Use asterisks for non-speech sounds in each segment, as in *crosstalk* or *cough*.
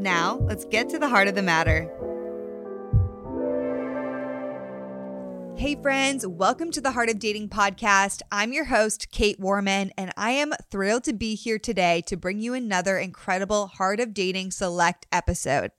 Now, let's get to the heart of the matter. Hey, friends, welcome to the Heart of Dating podcast. I'm your host, Kait Warman, and I am thrilled to be here today to bring you another incredible Heart of Dating Select episode.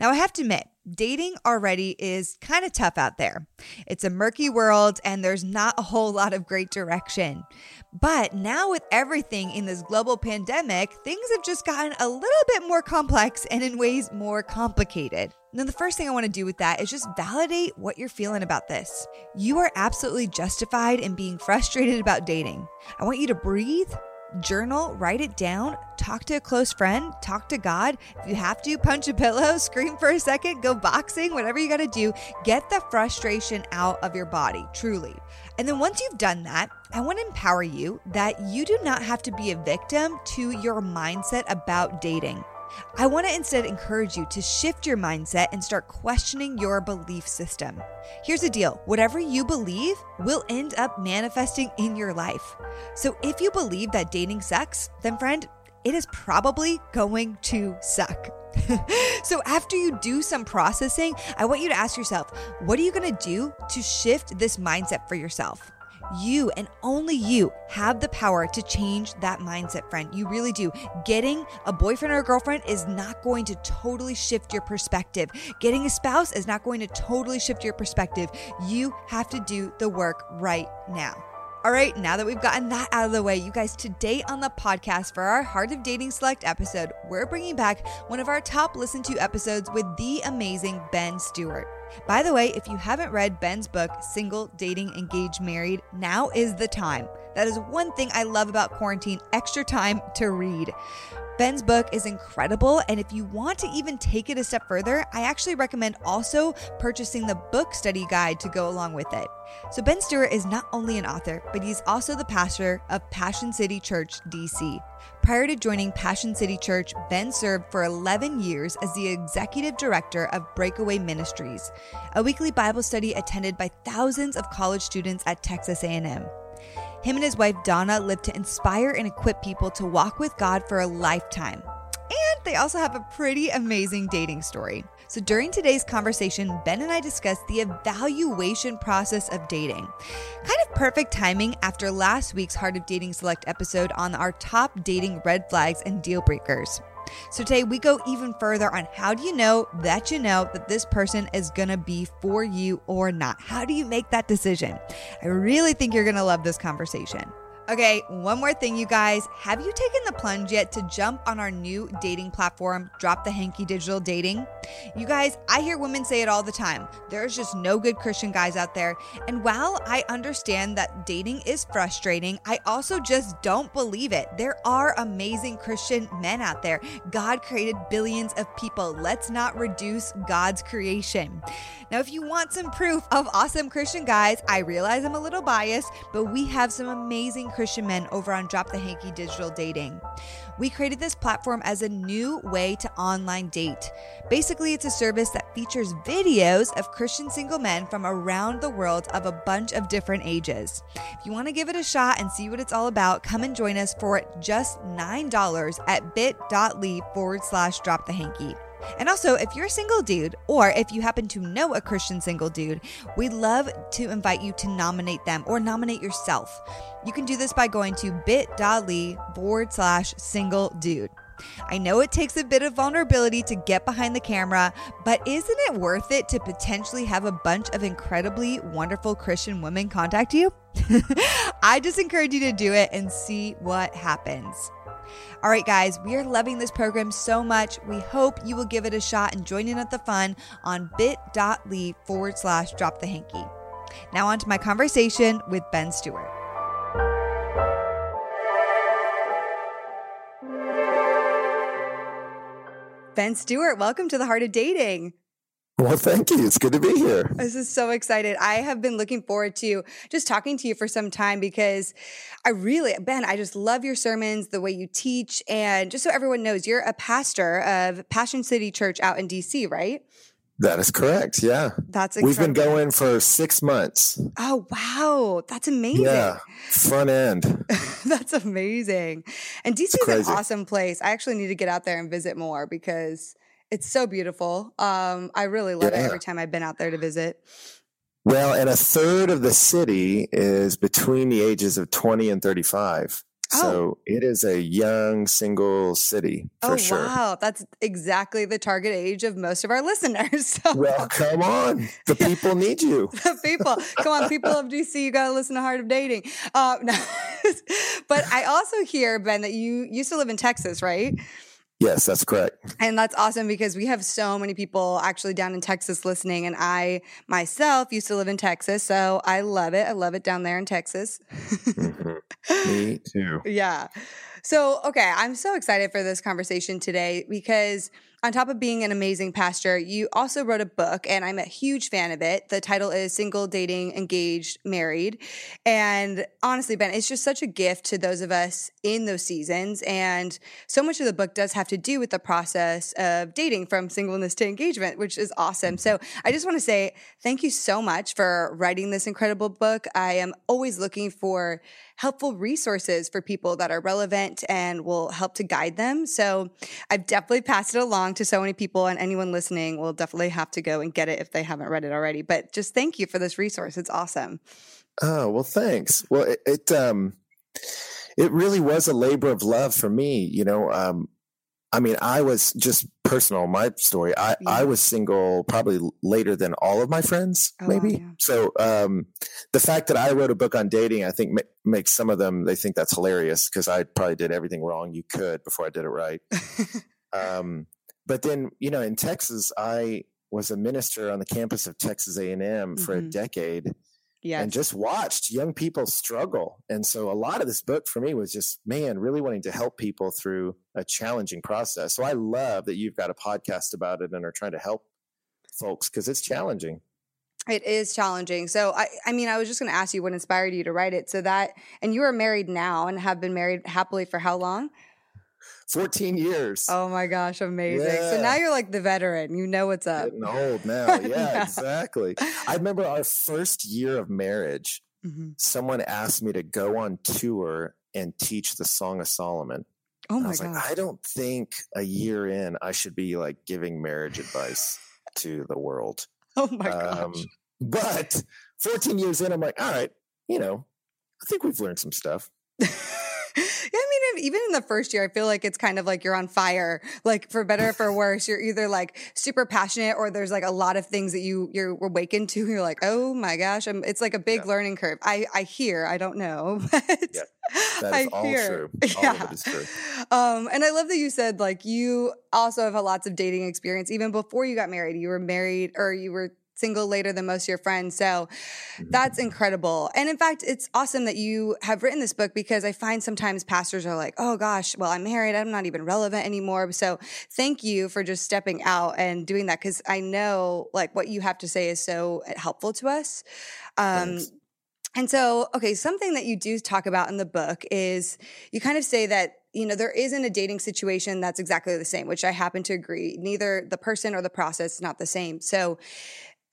Now, I have to admit, dating already is kind of tough out there. It's a murky world and there's not a whole lot of great direction. But now, with everything in this global pandemic, things have just gotten a little bit more complex and in ways more complicated. Now, the first thing I want to do with that is just validate what you're feeling about this. You are absolutely justified in being frustrated about dating. I want you to breathe journal, write it down, talk to a close friend, talk to God. If you have to, punch a pillow, *laughs* scream for a second, go boxing, whatever you got to do, get the frustration out of your body, truly. And then once you've done that, I want to empower you that you do not have to be a victim to your mindset about dating. I want to instead encourage you to shift your mindset and start questioning your belief system. Here's the deal whatever you believe will end up manifesting in your life. So if you believe that dating sucks, then friend, it is probably going to suck. *laughs* so, after you do some processing, I want you to ask yourself what are you going to do to shift this mindset for yourself? You and only you have the power to change that mindset, friend. You really do. Getting a boyfriend or a girlfriend is not going to totally shift your perspective. Getting a spouse is not going to totally shift your perspective. You have to do the work right now. All right, now that we've gotten that out of the way, you guys, today on the podcast for our Heart of Dating Select episode, we're bringing back one of our top listened to episodes with the amazing Ben Stuart. By the way, if you haven't read Ben's book, Single, Dating, Engaged, Married, now is the time. That is one thing I love about quarantine extra time to read. Ben's book is incredible, and if you want to even take it a step further, I actually recommend also purchasing the book study guide to go along with it. So, Ben Stuart is not only an author, but he's also the pastor of Passion City Church, DC. Prior to joining Passion City Church, Ben served for 11 years as the executive director of Breakaway Ministries, a weekly Bible study attended by thousands of college students at Texas A&M. Him and his wife Donna live to inspire and equip people to walk with God for a lifetime. And they also have a pretty amazing dating story. So during today's conversation, Ben and I discussed the evaluation process of dating. Kind of perfect timing after last week's Heart of Dating Select episode on our top dating red flags and deal breakers. So today we go even further on how do you know that you know that this person is gonna be for you or not? How do you make that decision? I really think you're gonna love this conversation. Okay, one more thing, you guys. Have you taken the plunge yet to jump on our new dating platform, Drop the Hanky Digital Dating? You guys, I hear women say it all the time. There's just no good Christian guys out there. And while I understand that dating is frustrating, I also just don't believe it. There are amazing Christian men out there. God created billions of people. Let's not reduce God's creation. Now, if you want some proof of awesome Christian guys, I realize I'm a little biased, but we have some amazing Christian men over on Drop the Hanky Digital Dating. We created this platform as a new way to online date. Basically, it's a service that features videos of Christian single men from around the world of a bunch of different ages. If you want to give it a shot and see what it's all about, come and join us for just $9 at bit.ly forward slash drop the hanky. And also, if you're a single dude, or if you happen to know a Christian single dude, we'd love to invite you to nominate them or nominate yourself. You can do this by going to bit.ly forward slash single dude. I know it takes a bit of vulnerability to get behind the camera, but isn't it worth it to potentially have a bunch of incredibly wonderful Christian women contact you? *laughs* I just encourage you to do it and see what happens. All right, guys, we are loving this program so much. We hope you will give it a shot and join in at the fun on bit.ly forward slash drop the hanky. Now, on to my conversation with Ben Stuart. Ben Stuart, welcome to the Heart of Dating. Well, thank you. It's good to be here. This is so excited. I have been looking forward to just talking to you for some time because I really, Ben, I just love your sermons, the way you teach. And just so everyone knows, you're a pastor of Passion City Church out in DC, right? That is correct. Yeah. That's incredible. We've been going for six months. Oh, wow. That's amazing. Yeah. Front end. *laughs* That's amazing. And DC is an awesome place. I actually need to get out there and visit more because it's so beautiful. Um, I really love yeah. it every time I've been out there to visit. Well, and a third of the city is between the ages of 20 and 35. Oh. So it is a young single city for oh, sure. Wow, that's exactly the target age of most of our *laughs* listeners. So. Well, come on, the *laughs* people need you. the people, come on, people of DC, you got to listen to Heart of Dating. Uh, no. *laughs* but I also hear Ben that you used to live in Texas, right? Yes, that's correct. And that's awesome because we have so many people actually down in Texas listening. And I myself used to live in Texas. So I love it. I love it down there in Texas. mm-hmm. *laughs* Me too. Yeah. So, okay, I'm so excited for this conversation today because on top of being an amazing pastor, you also wrote a book, and I'm a huge fan of it. The title is Single, Dating, Engaged, Married. And honestly, Ben, it's just such a gift to those of us in those seasons. And so much of the book does have to do with the process of dating from singleness to engagement, which is awesome. So I just want to say thank you so much for writing this incredible book. I am always looking for helpful resources for people that are relevant and will help to guide them. So I've definitely passed it along to so many people, and anyone listening will definitely have to go and get it if they haven't read it already. But just thank you for this resource. It's awesome. Oh, well, thanks. Well, it, it um, it really was a labor of love for me. You know, um, I mean, I was just personal. My story. I yeah. I was single probably later than all of my friends, oh, maybe. Yeah. So um, the fact that I wrote a book on dating, I think ma- makes some of them they think that's hilarious because I probably did everything wrong you could before I did it right. *laughs* um, but then you know, in Texas, I was a minister on the campus of Texas A and M for mm-hmm. a decade yes. and just watched young people struggle. And so a lot of this book for me was just, man, really wanting to help people through a challenging process. So I love that you've got a podcast about it and are trying to help folks because it's challenging. It is challenging. So I I mean I was just going to ask you what inspired you to write it. So that and you are married now and have been married happily for how long? 14 years. Oh my gosh, amazing. Yeah. So now you're like the veteran. You know what's up. Getting old now. *laughs* Yeah, yeah. exactly. I remember our first year of marriage, mm-hmm. someone asked me to go on tour and teach the Song of Solomon. Oh my I was gosh. like, I don't think a year in I should be like giving marriage advice to the world. *laughs* Oh my um, gosh. But 14 years in, I'm like, all right, you know, I think we've learned some stuff. *laughs* *laughs* even in the first year, I feel like it's kind of like you're on fire. Like for better or for worse, you're either like super passionate or there's like a lot of things that you you're awakened to. You're like, oh my gosh, I'm, it's like a big yeah. learning curve. I I hear, I don't know, *laughs* but yeah, that is I all hear. true. *laughs* All yeah. of it is true. Um, and I love that you said like you also have had lots of dating experience even before you got married. You were married or you were single later than most of your friends. So mm-hmm. that's incredible. And in fact, it's awesome that you have written this book because I find sometimes pastors are like, oh gosh, well, I'm married. I'm not even relevant anymore. So thank you for just stepping out and doing that because I know like what you have to say is so helpful to us. Um, and so, okay, something that you do talk about in the book is you kind of say that you know, there isn't a dating situation that's exactly the same, which I happen to agree. Neither the person or the process is not the same. So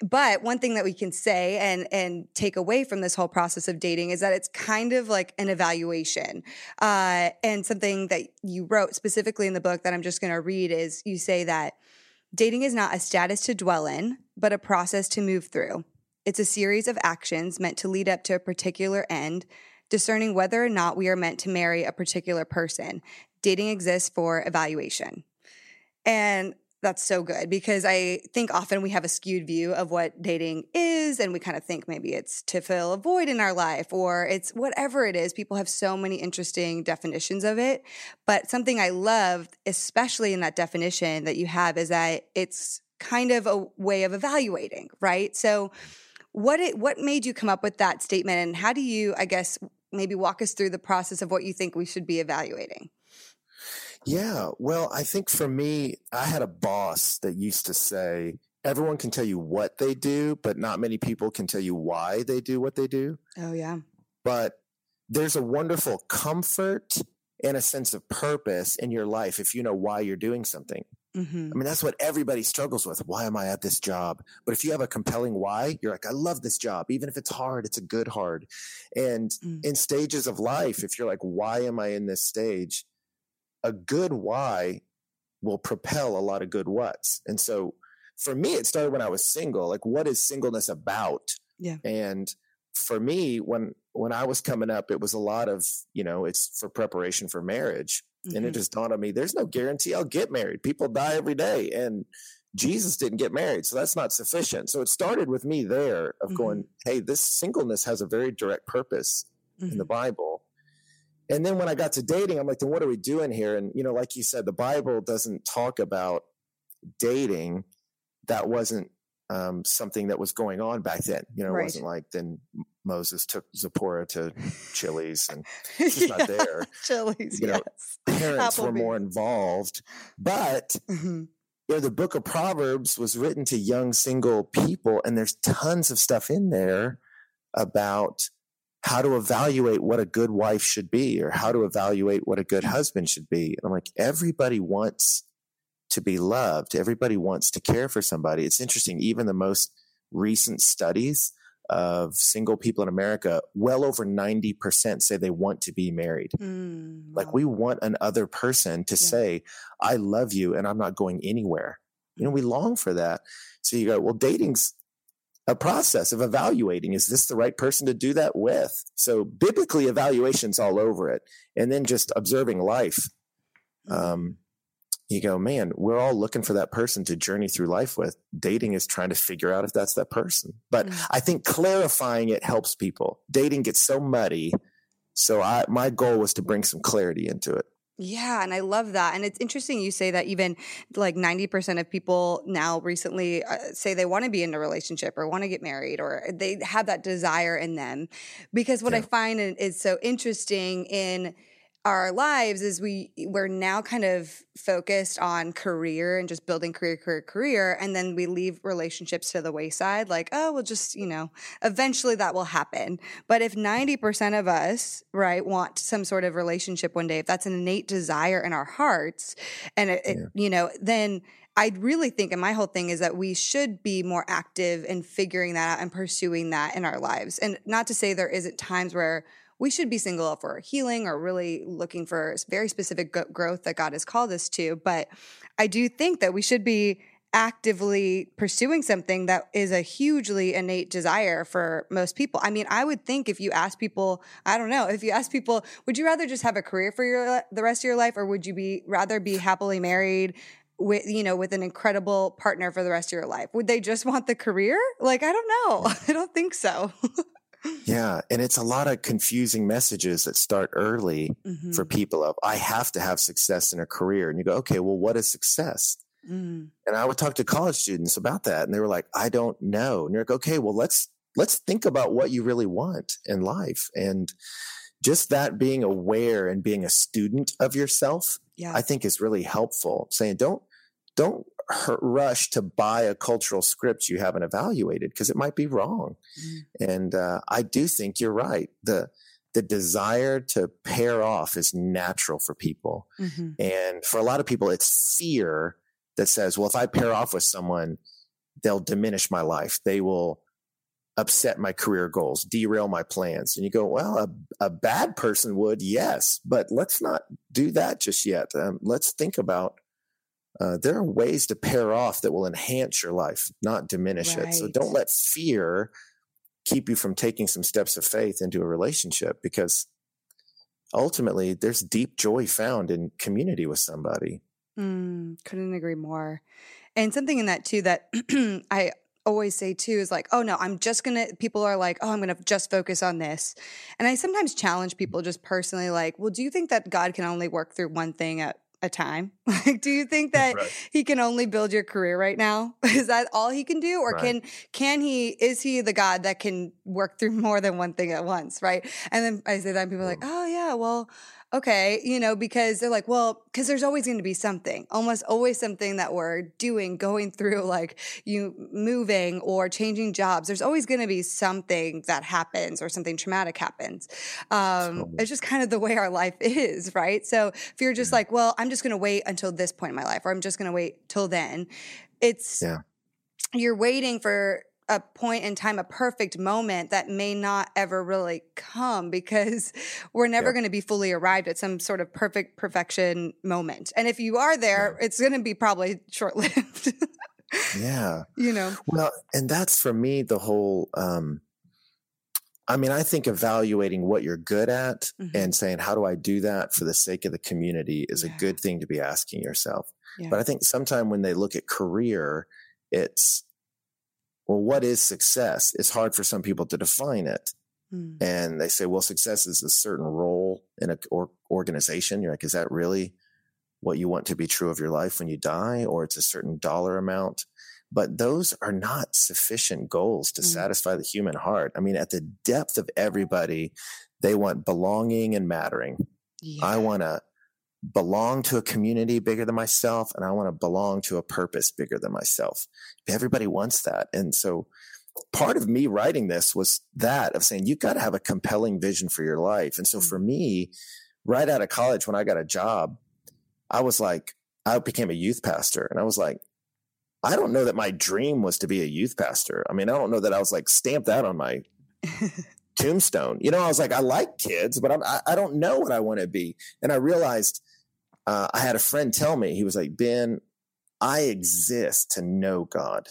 but one thing that we can say and and take away from this whole process of dating is that it's kind of like an evaluation uh, and something that you wrote specifically in the book that i'm just going to read is you say that dating is not a status to dwell in but a process to move through it's a series of actions meant to lead up to a particular end discerning whether or not we are meant to marry a particular person dating exists for evaluation. And that's so good because I think often we have a skewed view of what dating is, and we kind of think maybe it's to fill a void in our life or it's whatever it is. People have so many interesting definitions of it. But something I love, especially in that definition that you have, is that it's kind of a way of evaluating, right? So, what it, what made you come up with that statement, and how do you, I guess, maybe walk us through the process of what you think we should be evaluating? Yeah. Well, I think for me, I had a boss that used to say, everyone can tell you what they do, but not many people can tell you why they do what they do. Oh, yeah. But there's a wonderful comfort and a sense of purpose in your life if you know why you're doing something. Mm-hmm. I mean, that's what everybody struggles with. Why am I at this job? But if you have a compelling why, you're like, I love this job. Even if it's hard, it's a good hard. And mm. in stages of life, if you're like, why am I in this stage? A good why will propel a lot of good whats. And so for me, it started when I was single. Like, what is singleness about? Yeah. And for me, when when I was coming up, it was a lot of, you know, it's for preparation for marriage. Mm-hmm. And it mm-hmm. just dawned on me, there's no guarantee I'll get married. People die every day. And Jesus didn't get married, so that's not sufficient. So it started with me there of mm-hmm. going, hey, this singleness has a very direct purpose mm-hmm. in the mm-hmm. Bible. And then when I got to dating, I'm like, then what are we doing here? And, you know, like you said, the Bible doesn't talk about dating. That wasn't um, something that was going on back then. You know, it wasn't like then Moses took Zipporah to *laughs* Chili's and *laughs* she's yeah, not there. Chili's, you yes. know, parents Applebee. were more involved. But mm-hmm. you know, the book of Proverbs was written to young single people, and there's tons of stuff in there about how to evaluate what a good wife should be or how to evaluate what a good husband should be. And I'm like, everybody wants to be loved. Everybody wants to care for somebody. It's interesting. Even the most recent studies of single people in America, well over 90% say they want to be married. Mm, wow. Like we want another person to yeah. say, I love you and I'm not going anywhere. You know, we long for that. So you go, well, dating's a process of evaluating is this the right person to do that with? So biblically evaluations all over it and then just observing life. Um, you go man we're all looking for that person to journey through life with. Dating is trying to figure out if that's that person. But mm-hmm. i think clarifying it helps people. Dating gets so muddy so I, my goal was to bring some clarity into it yeah, and I love that. And it's interesting you say that even like 90% of people now recently uh, say they want to be in a relationship or want to get married or they have that desire in them. Because what yeah. I find is so interesting in our lives is we we're now kind of focused on career and just building career career career and then we leave relationships to the wayside like oh we'll just you know eventually that will happen but if 90% of us right want some sort of relationship one day if that's an innate desire in our hearts and it, yeah. it you know then I really think, and my whole thing is that we should be more active in figuring that out and pursuing that in our lives. And not to say there isn't times where we should be single for healing or really looking for very specific growth that God has called us to. But I do think that we should be actively pursuing something that is a hugely innate desire for most people. I mean, I would think if you ask people, I don't know, if you ask people, would you rather just have a career for your the rest of your life or would you be rather be happily married with you know with an incredible partner for the rest of your life? Would they just want the career? Like I don't know. *laughs* I don't think so. *laughs* yeah. And it's a lot of confusing messages that start early mm-hmm. for people of, I have to have success in a career. And you go, okay, well, what is success? Mm. And I would talk to college students about that. And they were like, I don't know. And you're like, okay, well, let's, let's think about what you really want in life. And just that being aware and being a student of yourself, yeah. I think is really helpful. Saying, don't, don't rush to buy a cultural script you haven't evaluated because it might be wrong. Mm. And uh, I do think you're right. The the desire to pair off is natural for people, mm-hmm. and for a lot of people, it's fear that says, "Well, if I pair off with someone, they'll diminish my life. They will." upset my career goals, derail my plans. And you go, well, a, a bad person would, yes, but let's not do that just yet. Um, let's think about uh, there are ways to pair off that will enhance your life, not diminish right. it. So don't let fear keep you from taking some steps of faith into a relationship because ultimately there's deep joy found in community with somebody. Mm, couldn't agree more. And something in that too that *clears throat* I always say too is like, oh no, I'm just gonna, people are like, oh, I'm gonna just focus on this. And I sometimes challenge people just personally, like, well, do you think that God can only work through one thing at a time? *laughs* Like, do you think that right. he can only build your career right now? *laughs* Is that all he can do? Or right. can, can he, is he the God that can work through *laughs* more than one thing at once? Right. And then I say that and people are like, oh yeah, well, okay, you know, because they're like, well, because there's always going to be something, almost always something that we're doing, going through, *laughs* like you moving or changing jobs. There's always going to be something that happens or something traumatic happens. Um, It's just kind of the way our life *laughs* is, right? So if you're just like, well, I'm just going to wait until this point in my life, or I'm just going to wait till then, it's, yeah. you're waiting for a point in time, a perfect moment that may not ever really come because *laughs* we're never yeah. going to be fully arrived at some sort of perfect perfection moment. And if you are there, yeah. it's going to be probably *laughs* short lived. yeah. *laughs* You know. Well, and that's for me the whole um I mean, I think evaluating what you're good at mm-hmm. and saying, how do I do that for the sake of the community is yeah. a good thing to be asking yourself. But I think sometimes when they look at career, it's well, what is success? It's hard for some people to define it. Mm. And they say, well, success is a certain role in an or- organization. You're like, is that really what you want to be true of your life when you die? Or it's a certain dollar amount? But those are not sufficient goals to mm. satisfy the human heart. I mean, at the depth of everybody, they want belonging and mattering. Yeah. I want to belong to a community bigger than myself and I want to belong to a purpose bigger than myself. Everybody wants that. And so part of me writing this was that of saying, you've got to have a compelling vision for your life. And so mm. for me, right out of college, when I got a job, I was like, I became a youth pastor and I was like, I don't know that my dream was to be a youth pastor. I mean, I don't know that I was like stamped that on my *laughs* tombstone. You know, I was like, I like kids, but I'm, I, I don't know what I want to be. And I realized uh, I had a friend tell me, he was like, Ben, I exist to know God.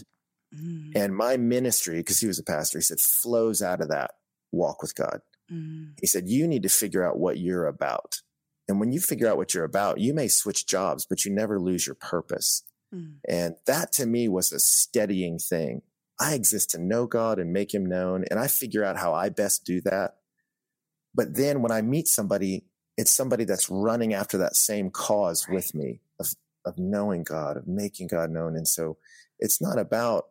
Mm. And my ministry, because he was a pastor, he said, flows out of that walk with God. Mm. He said, You need to figure out what you're about. And when you figure out what you're about, you may switch jobs, but you never lose your purpose. Mm. And that to me was a steadying thing. I exist to know God and make him known. And I figure out how I best do that. But then when I meet somebody it's somebody that's running after that same cause right. with me of, of knowing God, of making God known. And so it's not about,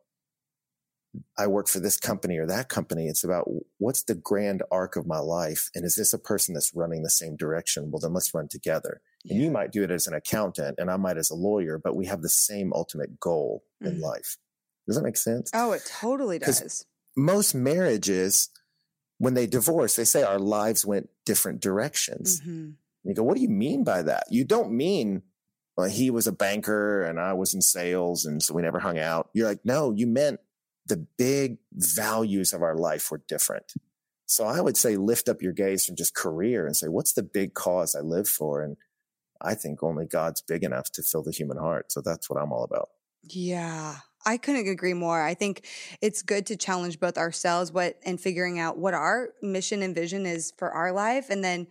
I work for this company or that company. It's about what's the grand arc of my life? And is this a person that's running the same direction? Well, then let's run together. Yeah. And you might do it as an accountant and I might as a lawyer, but we have the same ultimate goal mm. in life. Does that make sense? Oh, it totally does. Most marriages, when they divorce, they say our lives went different directions. Mm-hmm. You go, what do you mean by that? You don't mean well, he was a banker and I was in sales, and so we never hung out. You're like, no, you meant the big values of our life were different. So I would say lift up your gaze from just career and say, what's the big cause I live for? And I think only God's big enough to fill the human heart. So that's what I'm all about. Yeah. I couldn't agree more. I think it's good to challenge both ourselves what and figuring out what our mission and vision is for our life and then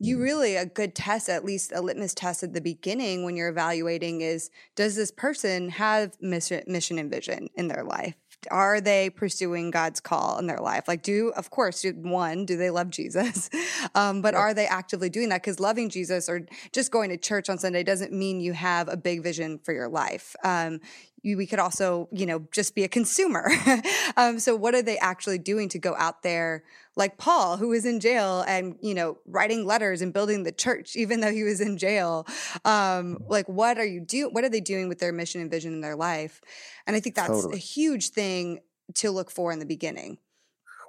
you mm-hmm. really a good test at least a litmus test at the beginning when you're evaluating is does this person have mission mission and vision in their life are they pursuing God's call in their life? Like, do, of course, one, do they love Jesus? *laughs* Um, but are they actively doing that? Because loving Jesus or just going to church on Sunday doesn't mean you have a big vision for your life. Um, we could also, you know, just be a consumer. *laughs* um, so what are they actually doing to go out there like Paul, who was in jail and, you know, writing letters and building the church, even though he was in jail? Um, like, what are you do? What are they doing with their mission and vision in their life? And I think that's totally. a huge thing to look for in the beginning.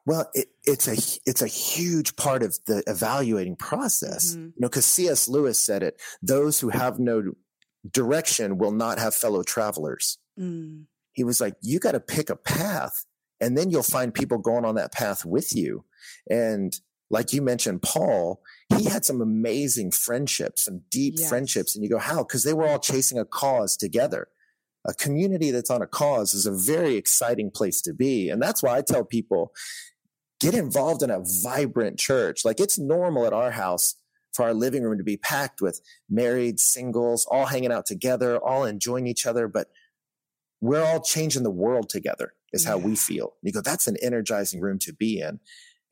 Well, it, it's a it's a huge part of the evaluating process, mm-hmm. you know, because C.S. Lewis said it: those who have no direction will not have fellow travelers. Mm. He was like, you got to pick a path and then you'll find people going on that path with you. And like you mentioned, Paul, he had some amazing friendships, some deep yes. friendships. And you go, how? Because they were all chasing a cause together. A community that's on a cause is a very exciting place to be. And that's why I tell people get involved in a vibrant church. Like it's normal at our house for our living room to be packed with married singles, all hanging out together, all enjoying each other, but we're all changing the world together is how we feel. And you go, that's an energizing room to be in.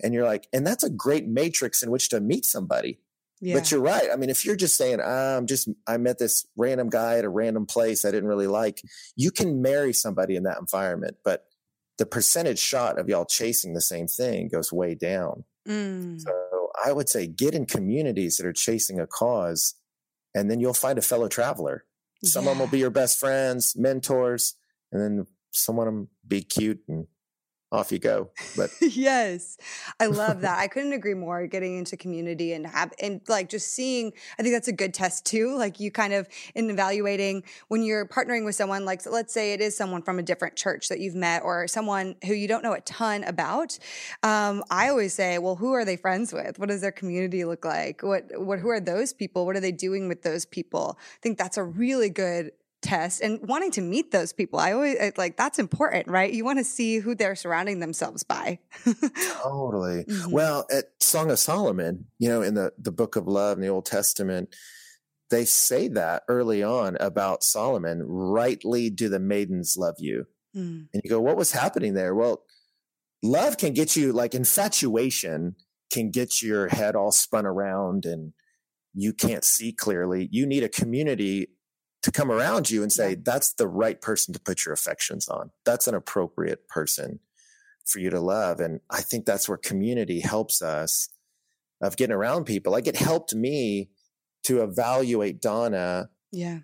And you're like, and that's a great matrix in which to meet somebody. Yeah. But you're right. I mean, if you're just saying, ah, I'm just, I met this random guy at a random place I didn't really like, you can marry somebody in that environment. But the percentage shot of y'all chasing the same thing goes way down. Mm. So I would say get in communities that are chasing a cause, and then you'll find a fellow traveler. Some yeah. of them will be your best friends, mentors, and then someone will be cute and off you go. But *laughs* yes, I love that. I *laughs* couldn't agree more. Getting into community and have and like just seeing, I think that's a good test too. Like you kind of in evaluating when you're partnering with someone, like let's say it is someone from a different church that you've met or someone who you don't know a ton about. Um, I always say, well, who are they friends with? What does their community look like? What what who are those people? What are they doing with those people? I think that's a really good test and wanting to meet those people. I always like that's important, right? You want to see who they're surrounding themselves by. *laughs* totally. Mm-hmm. Well, at Song of Solomon, you know, in the the book of love in the Old Testament, they say that early on about Solomon, rightly do the maidens love you. Mm. And you go, what was happening there? Well, love can get you like infatuation can get your head all spun around and you can't see clearly. You need a community to come around you and say, that's the right person to put your affections on. That's an appropriate person for you to love. And I think that's where community helps us of getting around people. Like it helped me to evaluate Donna. Yeah.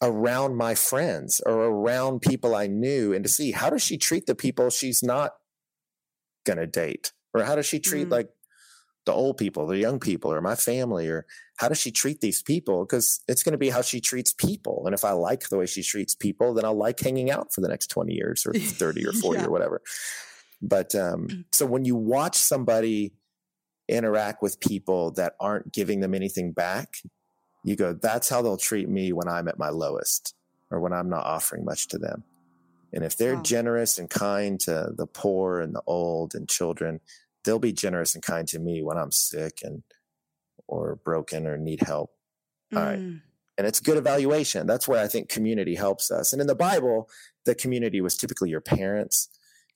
Around my friends or around people I knew and to see how does she treat the people she's not going to date? Or how does she treat mm. like the old people, the young people, or my family, or how does she treat these people? Because it's going to be how she treats people. And if I like the way she treats people, then I'll like hanging out for the next 20 years or *laughs* 30 or 40 yeah. or whatever. But um, mm. so when you watch somebody interact with people that aren't giving them anything back, you go, that's how they'll treat me when I'm at my lowest or when I'm not offering much to them. And if they're wow. generous and kind to the poor and the old and children, they'll be generous and kind to me when I'm sick and or broken or need help. Mm. All right. And it's good evaluation. That's where I think community helps us. And in the Bible, the community was typically your parents.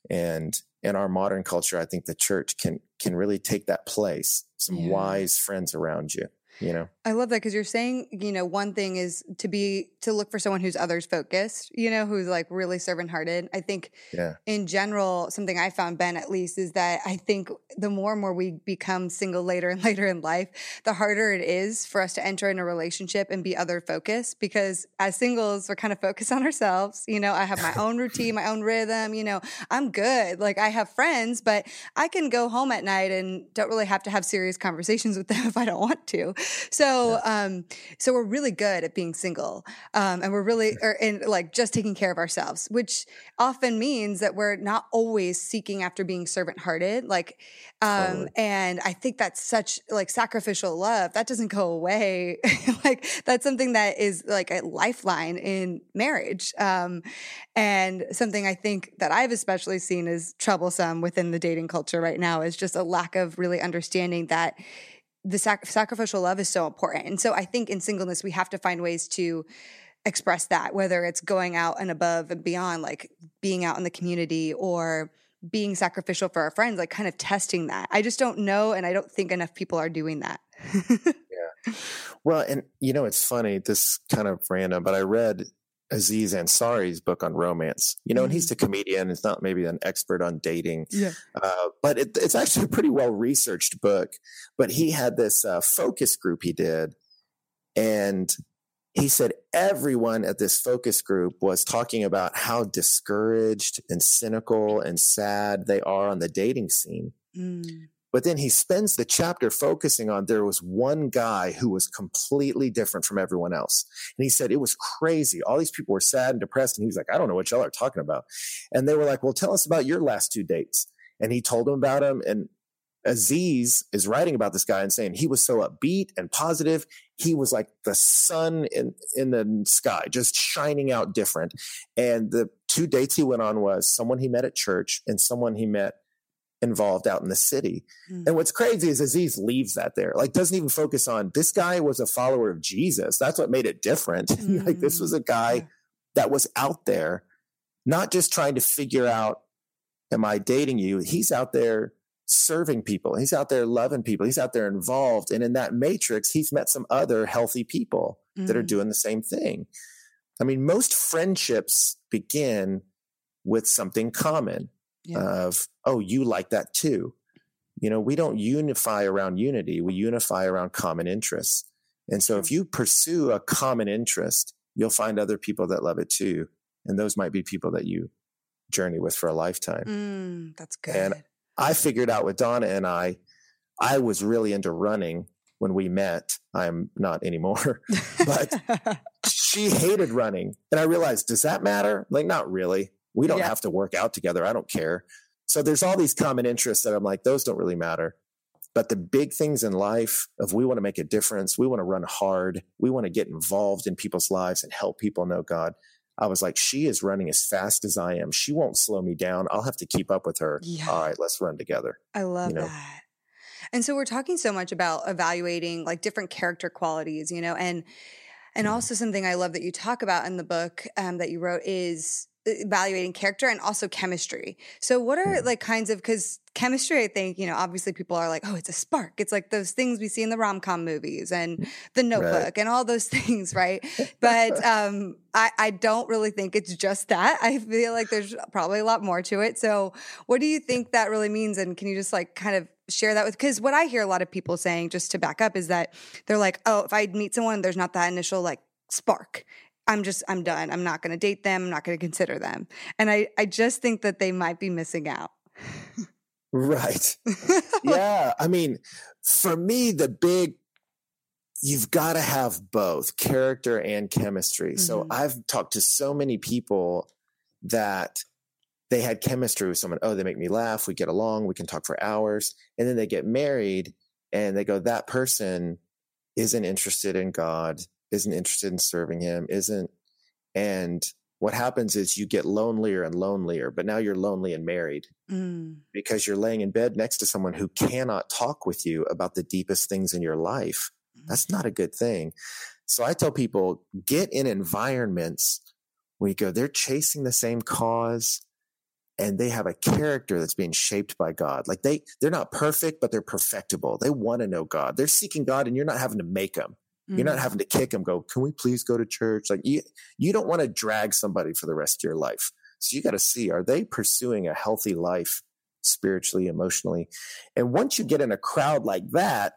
And in our modern culture, I think the church can can really take that place. Some yeah. wise friends around you you know? I love that because you're saying you know one thing is to be to look for someone who's others focused you know who's like really servant hearted. I think yeah. in general something i found ben at least is that i think the more and more we become single later and *laughs* later in life the harder it is for us to enter in a relationship and be other focused because as singles we're kind of focused on ourselves you know? I have my own routine my own rhythm you know? I'm good. Like i have friends but i can go home at night and don't really have to have serious conversations with them *laughs* if i don't want to so, um, so we're really good at being single, um, and we're really, or in like just taking care of ourselves, which often means that we're not always seeking after being servant hearted. Like, um, totally. and I think that's such like sacrificial love that doesn't go away. *laughs* like that's something that is like a lifeline in marriage, um, and something I think that I've especially seen is troublesome within the dating culture right now is just a lack of really understanding that the sac- sacrificial love is so important. And so I think in singleness, we have to find ways to express that, whether it's going out and above and beyond, like being out in the community or being sacrificial for our friends, like kind of testing that. I just don't know. And I don't think enough people are doing that. *laughs* yeah. Well, and you know, it's funny, this kind of random, but I read Aziz Ansari's book on romance. You know, mm-hmm. and he's mm-hmm. a comedian. It's not maybe an expert on dating, yeah. Uh, but it, it's actually a pretty well researched book. But he had this uh, focus group he did, and he said everyone at this focus group was talking about how discouraged and cynical and sad they are on the dating scene. Mm. But then he spends the chapter focusing on there was one guy who was completely different from everyone else. And he said it was crazy. All these people were sad and depressed. And he was like, I don't know what y'all are talking about. And they were like, Well, tell us about your last two dates. And he told them about him. And Aziz is writing about this guy and saying he was so upbeat and positive. He was like the sun in, in the sky, just shining out different. And the two dates he went on was someone he met at church and someone he met involved out in the city. Mm. And what's crazy is Aziz leaves that there, like doesn't even focus on this guy was a follower of Jesus. That's what made it different. *laughs* like this was a guy Yeah. that was out there, not just trying to figure out, am I dating you? He's out there serving people. He's out there loving people. He's out there involved. And in that matrix, he's met some other healthy people that are Mm. doing the same thing. I mean, most friendships begin with something common Yeah. of, oh, you like that too. You know, we don't unify around unity, we unify around common interests. And so if you pursue a common interest, you'll find other people that love it too. And those might be people that you journey with for a lifetime. Mm, that's good. And I figured out with Donna and I, I was really into running when we met. I'm not anymore. *laughs* but *laughs* she hated running. And I realized, does that matter? Like, not really. We don't Yeah. have to work out together. I don't care. So there's all these common interests that I'm like, those don't really matter. But the big things in life of we want to make a difference, we want to run hard, we want to get involved in people's lives and help people know God. I was like, she is running as fast as I am. She won't slow me down. I'll have to keep up with her. Yeah. All right, let's run together. I love you know? that. And so we're talking so much about evaluating like different character qualities, you know, and and Mhm. also something I love that you talk about in the book um, that you wrote is evaluating character and also chemistry. So what are Mhm. like kinds of because chemistry, I think, you know, obviously people are like, oh, it's a spark. It's like those things we see in the rom com movies and the notebook and all those *laughs* things, right? But *laughs* um, I, I don't really think it's just that. I feel like there's probably a lot more to it. So what do you think that really means? And can you just like kind of share that with? Because what I hear a lot of people saying, just to back up, is that they're like, oh, if I meet someone, there's not that initial like spark. I'm just, I'm done. I'm not going to date them. I'm not going to consider them. And I, I just think that they might be missing out. Right. *laughs* yeah. I mean, for me, the big, you've got to have both character and chemistry. So Mhm. I've talked to so many people that they had chemistry with someone. Oh, they make me laugh. We get along. We can talk for hours. And then they get married and they go, that person isn't interested in God, isn't interested in serving Him, isn't. And what happens is you get lonelier and lonelier, but now you're lonely and married Mm, because you're laying in bed next to someone who cannot talk with you about the deepest things in your life. That's not a good thing. So I tell people get in environments where you go, they're chasing the same cause and they have a character that's being shaped by God. Like they, they're not perfect, but they're perfectible. They want to know God. They're seeking God and you're not having to make them. You're not mm, having to kick them, go, can we please go to church? Like you, you don't want to drag somebody for the rest of your life. So you got to see, are they pursuing a healthy life spiritually, emotionally? And once you get in a crowd like that,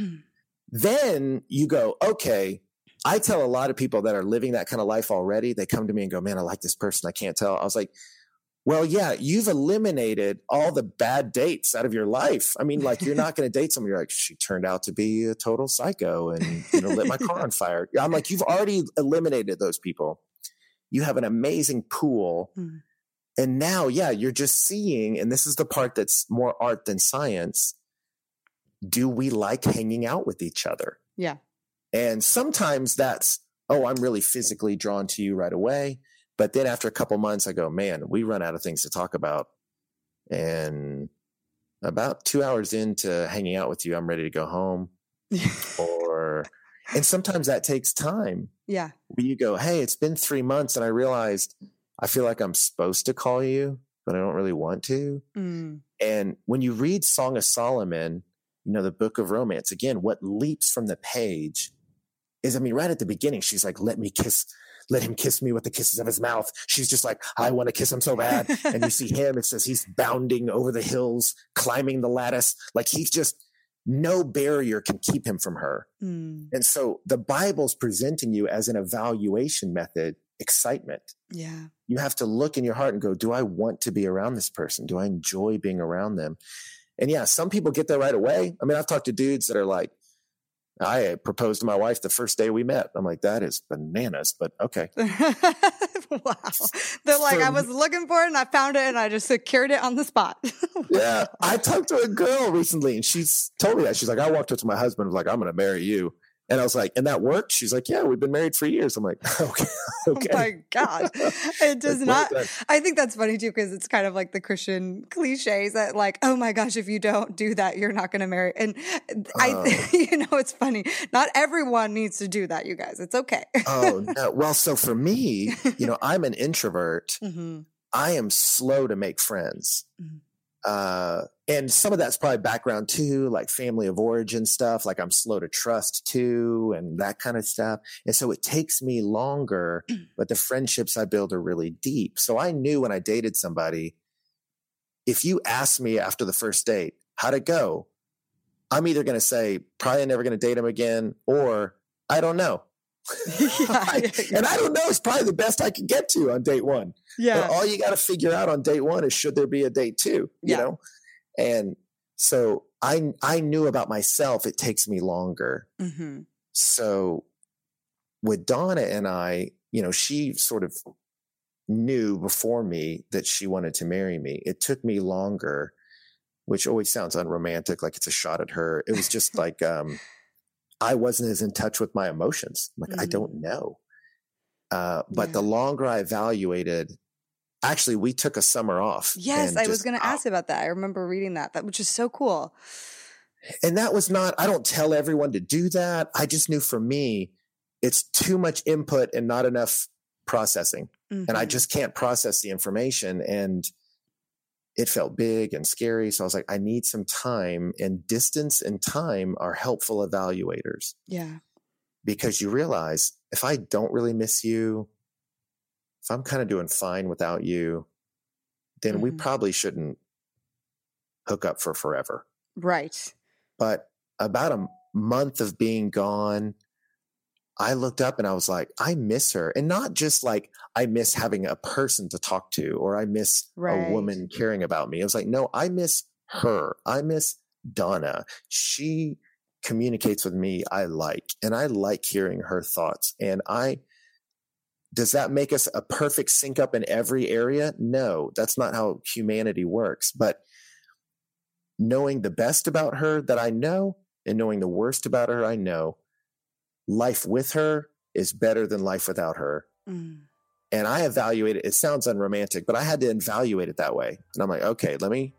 Mm. then you go, okay, I tell a lot of people that are living that kind of life already, they come to me and go, man, I like this person. I can't tell. I was like, well, yeah, you've eliminated all the bad dates out of your life. I mean, like you're *laughs* not going to date someone. You're like, she turned out to be a total psycho and you know lit my car on fire. I'm like, you've already eliminated those people. You have an amazing pool, Mm. and now, yeah, you're just seeing. And this is the part that's more art than science. Do we like hanging out with each other? Yeah. And sometimes that's, oh, I'm really physically drawn to you right away. But then after a couple months, I go, man, we run out of things to talk about. And about two hours into hanging out with you, I'm ready to go home. *laughs* Or, and sometimes that takes time yeah. where you go, hey, it's been three months and I realized I feel like I'm supposed to call you, but I don't really want to. Mm, And when you read Song of Solomon, you know, the book of romance, again, what leaps from the page is, I mean, right at the beginning, she's like, let me kiss, let him kiss me with the kisses of his mouth. She's just like, I want to kiss him so bad. and you see *laughs* him, it says he's bounding over the hills, climbing the lattice. Like he's just, no barrier can keep him from her. mm, And so the Bible's presenting you as an evaluation method, excitement yeah. you have to look in your heart and go, do I want to be around this person? Do I enjoy being around them? And yeah, some people get there right away. I mean, I've talked to dudes that are like, I proposed to my wife the first day we met. I'm like, that is bananas, but okay. *laughs* wow. They're like, I was looking for it and I found it and I just secured it on the spot. *laughs* Yeah. I talked to a girl recently and she's told me that. She's like, I walked up to my husband, was like, I'm going to marry you. And I was like, and that worked? She's like, yeah, we've been married for years. I'm like, *laughs* okay. *laughs* okay. Oh my God. It *laughs* does not. I think that's funny too, because it's kind of like the Christian cliches that, like, oh my gosh, if you don't do that, you're not going to marry. And I, uh, you know, it's funny. Not everyone needs to do that, you guys. It's okay. oh, no. Well, so for me, you know, I'm an introvert. Mm-hmm. I am slow to make friends. Mm-hmm. Uh, and some of that's probably background too, like family of origin stuff, like I'm slow to trust too, and that kind of stuff. And so it takes me longer, but the friendships I build are really deep. So I knew when I dated somebody, if you ask me after the first date, how'd it go? I'm either going to say, probably never going to date him again, or I don't know. *laughs* yeah, yeah, yeah. and I don't know, it's probably the best I could get to on date one. Yeah. But all you got to figure out on date one is should there be a date two, you know? And so I I knew about myself. It takes me longer. Mm-hmm. So with Donna and I, you know, she sort of knew before me that she wanted to marry me. It took me longer, which always sounds unromantic, like it's a shot at her. It was just *laughs* like um, I wasn't as in touch with my emotions. like mm-hmm. I don't know. Uh, but yeah. the longer I evaluated actually we took a summer off. Yes, I was going to ask about that. I remember reading that, that which is so cool. And that was not I don't tell everyone to do that. I just knew for me it's too much input and not enough processing. Mm-hmm. And I mm-hmm. just can't process the information and it felt big and scary. So I was like, I need some time, and distance and time are helpful evaluators. Yeah. Because you realize if I don't really miss you, if I'm kind of doing fine without you, then mm-hmm. we probably shouldn't hook up for forever. Right. But about a month of being gone, I looked up and I was like, I miss her. And not just like I miss having a person to talk to or I miss right. a woman caring about me. I was like, no, I miss her. I miss Donna. She communicates with me I like, and I like hearing her thoughts. And I does that make us a perfect sync up in every area? No, that's not how humanity works. But knowing the best about her that I know and knowing the worst about her I know, life with her is better than life without her. Mm. And I evaluate it. It sounds unromantic, but I had to evaluate it that way. And I'm like, okay, let me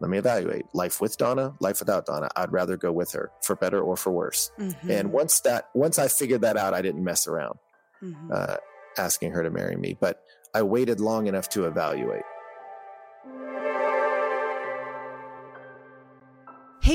let me evaluate life with Donna, life without Donna. I'd rather go with her for better or for worse. Mm-hmm. And once that once I figured that out, I didn't mess around mm-hmm. uh, asking her to marry me, but I waited long enough to evaluate.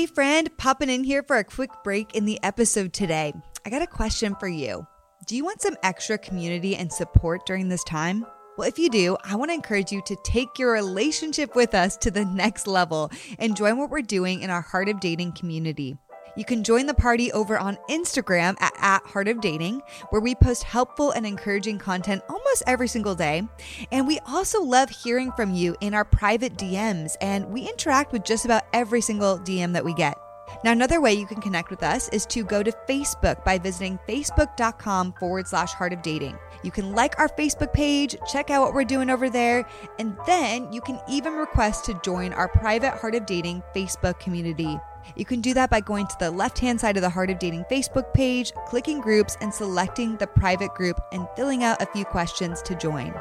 Hey, friend, popping in here for a quick break in the episode today. I got a question for you. Do you want some extra community and support during this time? Well, if you do, I want to encourage you to take your relationship with us to the next level and join what we're doing in our Heart of Dating community. You can join the party over on Instagram at, at Heart of Dating, where we post helpful and encouraging content almost every single day. And we also love hearing from you in our private DMs, and we interact with just about every single DM that we get. Now, another way you can connect with us is to go to Facebook by visiting facebook.com forward slash heart of dating. You can like our Facebook page, check out what we're doing over there, and then you can even request to join our private Heart of Dating Facebook community. You can do that by going to the left hand side of the Heart of Dating Facebook page, clicking groups, and selecting the private group and filling out a few questions to join.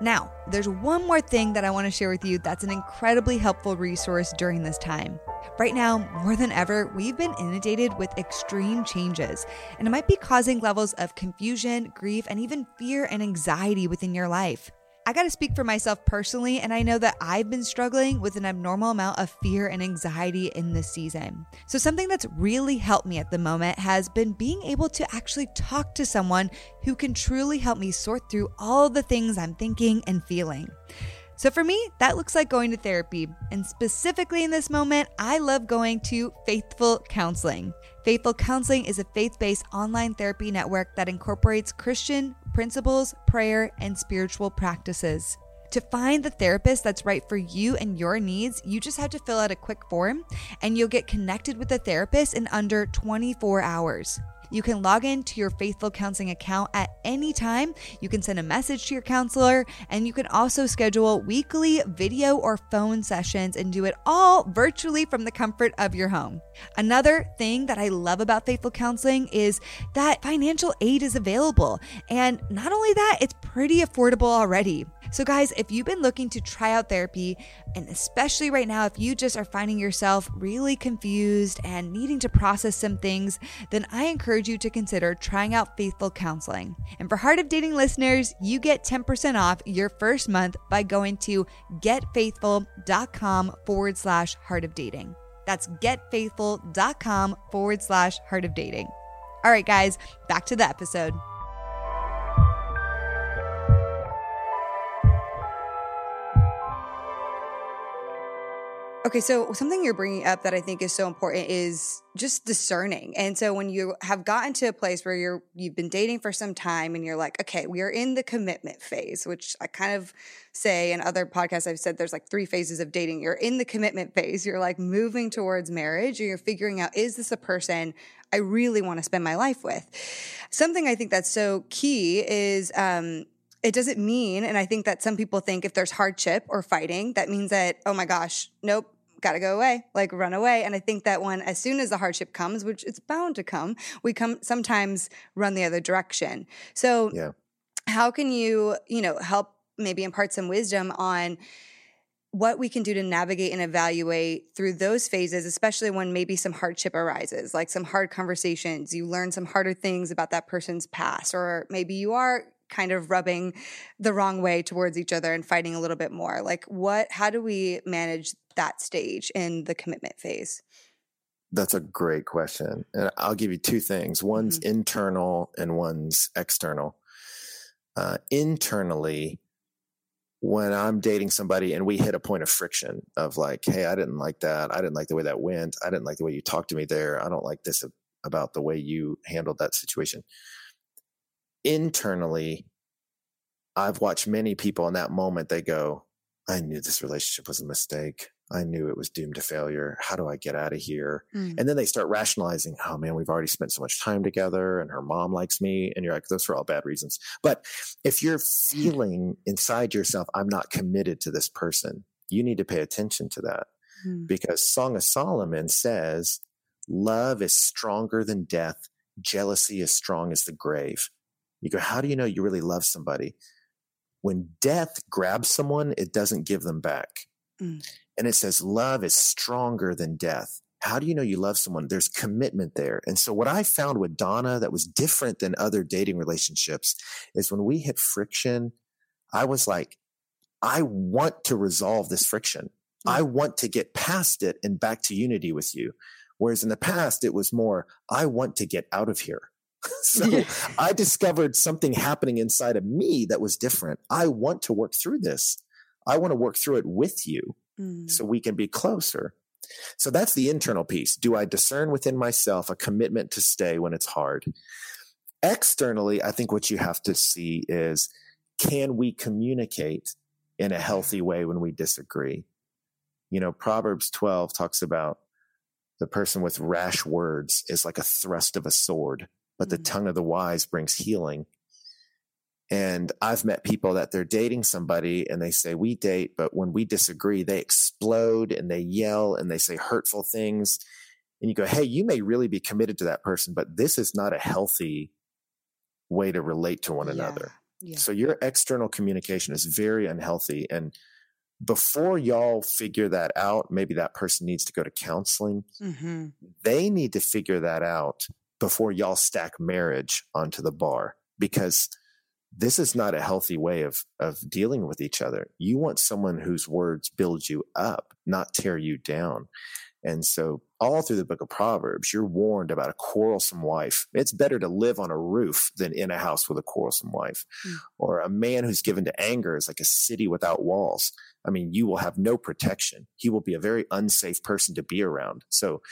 Now, there's one more thing that I want to share with you that's an incredibly helpful resource during this time. Right now, more than ever, we've been inundated with extreme changes, and it might be causing levels of confusion, grief, and even fear and anxiety within your life. I got to speak for myself personally, and I know that I've been struggling with an abnormal amount of fear and anxiety in this season. So, something that's really helped me at the moment has been being able to actually talk to someone who can truly help me sort through all the things I'm thinking and feeling. So, for me, that looks like going to therapy. And specifically in this moment, I love going to Faithful Counseling. Faithful Counseling is a faith based online therapy network that incorporates Christian principles, prayer, and spiritual practices. To find the therapist that's right for you and your needs, you just have to fill out a quick form and you'll get connected with a therapist in under 24 hours. You can log into your Faithful Counseling account at any time. You can send a message to your counselor, and you can also schedule weekly video or phone sessions and do it all virtually from the comfort of your home. Another thing that I love about Faithful Counseling is that financial aid is available. And not only that, it's pretty affordable already. So, guys, if you've been looking to try out therapy, and especially right now, if you just are finding yourself really confused and needing to process some things, then I encourage you to consider trying out Faithful Counseling. And for Heart of Dating listeners, you get 10% off your first month by going to getfaithful.com forward slash heart of dating. That's getfaithful.com forward slash heart of dating. All right, guys, back to the episode. Okay, so something you're bringing up that I think is so important is just discerning. And so when you have gotten to a place where you're you've been dating for some time and you're like, okay, we are in the commitment phase, which I kind of say in other podcasts I've said there's like three phases of dating. You're in the commitment phase, you're like moving towards marriage, or you're figuring out is this a person I really want to spend my life with? Something I think that's so key is um it doesn't mean, and I think that some people think if there's hardship or fighting, that means that, oh my gosh, nope, got to go away, like run away. And I think that when, as soon as the hardship comes, which it's bound to come, we come sometimes run the other direction. So, yeah. how can you, you know, help maybe impart some wisdom on, what we can do to navigate and evaluate through those phases, especially when maybe some hardship arises, like some hard conversations, you learn some harder things about that person's past, or maybe you are kind of rubbing the wrong way towards each other and fighting a little bit more like what how do we manage that stage in the commitment phase? That's a great question and i'll give you two things. One's mm-hmm. internal and one's external. Uh, internally when i'm dating somebody and we hit a point of friction of like hey i didn't like that. I didn't like the way that went. I didn't like the way you talked to me there. I don't like this about the way you handled that situation internally, I've watched many people in that moment, they go, I knew this relationship was a mistake. I knew it was doomed to failure. How do I get out of here? Mm. And then they start rationalizing, oh man, we've already spent so much time together and her mom likes me. And you're like, those are all bad reasons. But if you're *laughs* feeling inside yourself, I'm not committed to this person, you need to pay attention to that mm. because Song of Solomon says, love is stronger than death. Jealousy is strong as the grave. You go, how do you know you really love somebody? When death grabs someone, it doesn't give them back. Mm. And it says love is stronger than death. How do you know you love someone? There's commitment there. And so what I found with Donna that was different than other dating relationships is when we hit friction, I was like, I want to resolve this friction. Mm. I want to get past it and back to unity with you. Whereas in the past, it was more, I want to get out of here. *laughs* *laughs* so. I discovered something happening inside of me that was different. I want to work through this. I want to work through it with you mm. so we can be closer. So that's the internal piece. Do I discern within myself a commitment to stay when it's hard? Externally, I think what you have to see is can we communicate in a healthy way when we disagree? You know, Proverbs 12 talks about the person with rash words is like a thrust of a sword but the mm. tongue of the wise brings healing. And I've met people that they're dating somebody and they say, we date, but when we disagree, they explode and they yell and they say hurtful things. And you go, hey, you may really be committed to that person, but this is not a healthy way to relate to one yeah. another. Yeah. So your external communication is very unhealthy. And before y'all figure that out, maybe that person needs to go to counseling. Mm-hmm. They need to figure that out before y'all stack marriage onto the bar because this is not a healthy way of of dealing with each other. You want someone whose words build you up, not tear you down. And so all through the book of Proverbs, you're warned about a quarrelsome wife. It's better to live on a roof than in a house with a quarrelsome wife. Mm. Or a man who's given to anger is like a city without walls. I mean, you will have no protection. He will be a very unsafe person to be around. So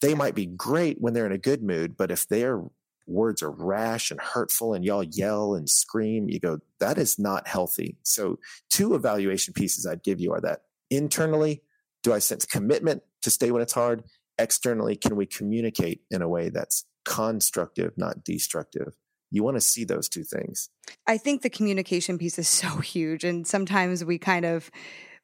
they might be great when they're in a good mood, but if their words are rash and hurtful and y'all yell and scream, you go, that is not healthy. So, two evaluation pieces I'd give you are that internally, do I sense commitment to stay when it's hard? externally can we communicate in a way that's constructive, not destructive? You want to see those two things. I think the communication piece is so *laughs* huge. And sometimes we kind of,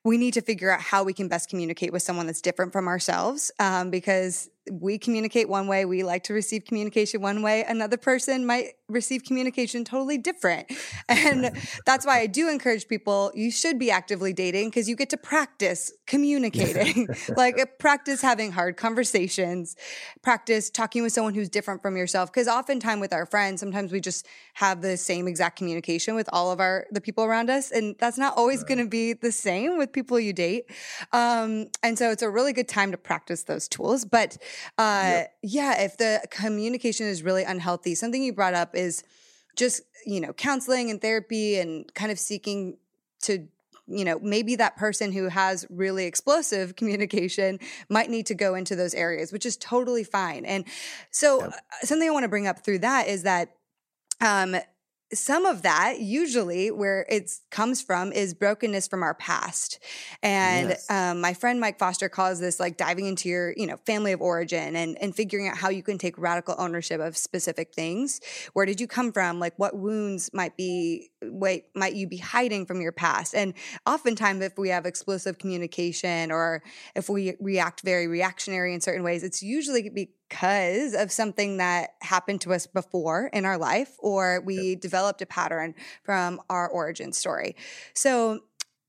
we need to figure out how we can best communicate with someone that's different from ourselves um, because we communicate one way, we like to receive communication one way. Another person might receive communication totally different. *laughs* And that's why I do encourage people you should be actively dating because you get to practice communicating, *laughs* like uh, practice having hard conversations, practice talking with someone who's different from yourself. Because oftentimes with our friends, sometimes we just have the same exact communication with all of our the people around us, and that's not always right. going to be the same with people you date. Um, and so it's a really good time to practice those tools, but uh, yep. yeah, if the communication is really unhealthy, something you brought up is just, you know, counseling and therapy and kind of seeking to you know, maybe that person who has really explosive *laughs* communication might need to go into those areas, which is totally fine. And so, yep. Uh, something I want to bring up through that is that um, some of that usually where it comes from is brokenness from our past. And yes. um, my friend mike foster calls this like diving into your you know family of origin and and figuring out how you can take radical ownership of specific things. Where did you come from? Like what wounds might be wait might you be hiding from your past? And oftentimes if we have explosive communication or if we react very reactionary in certain ways it's usually because of something that happened to us before in our life or we yep. developed a pattern from our origin story so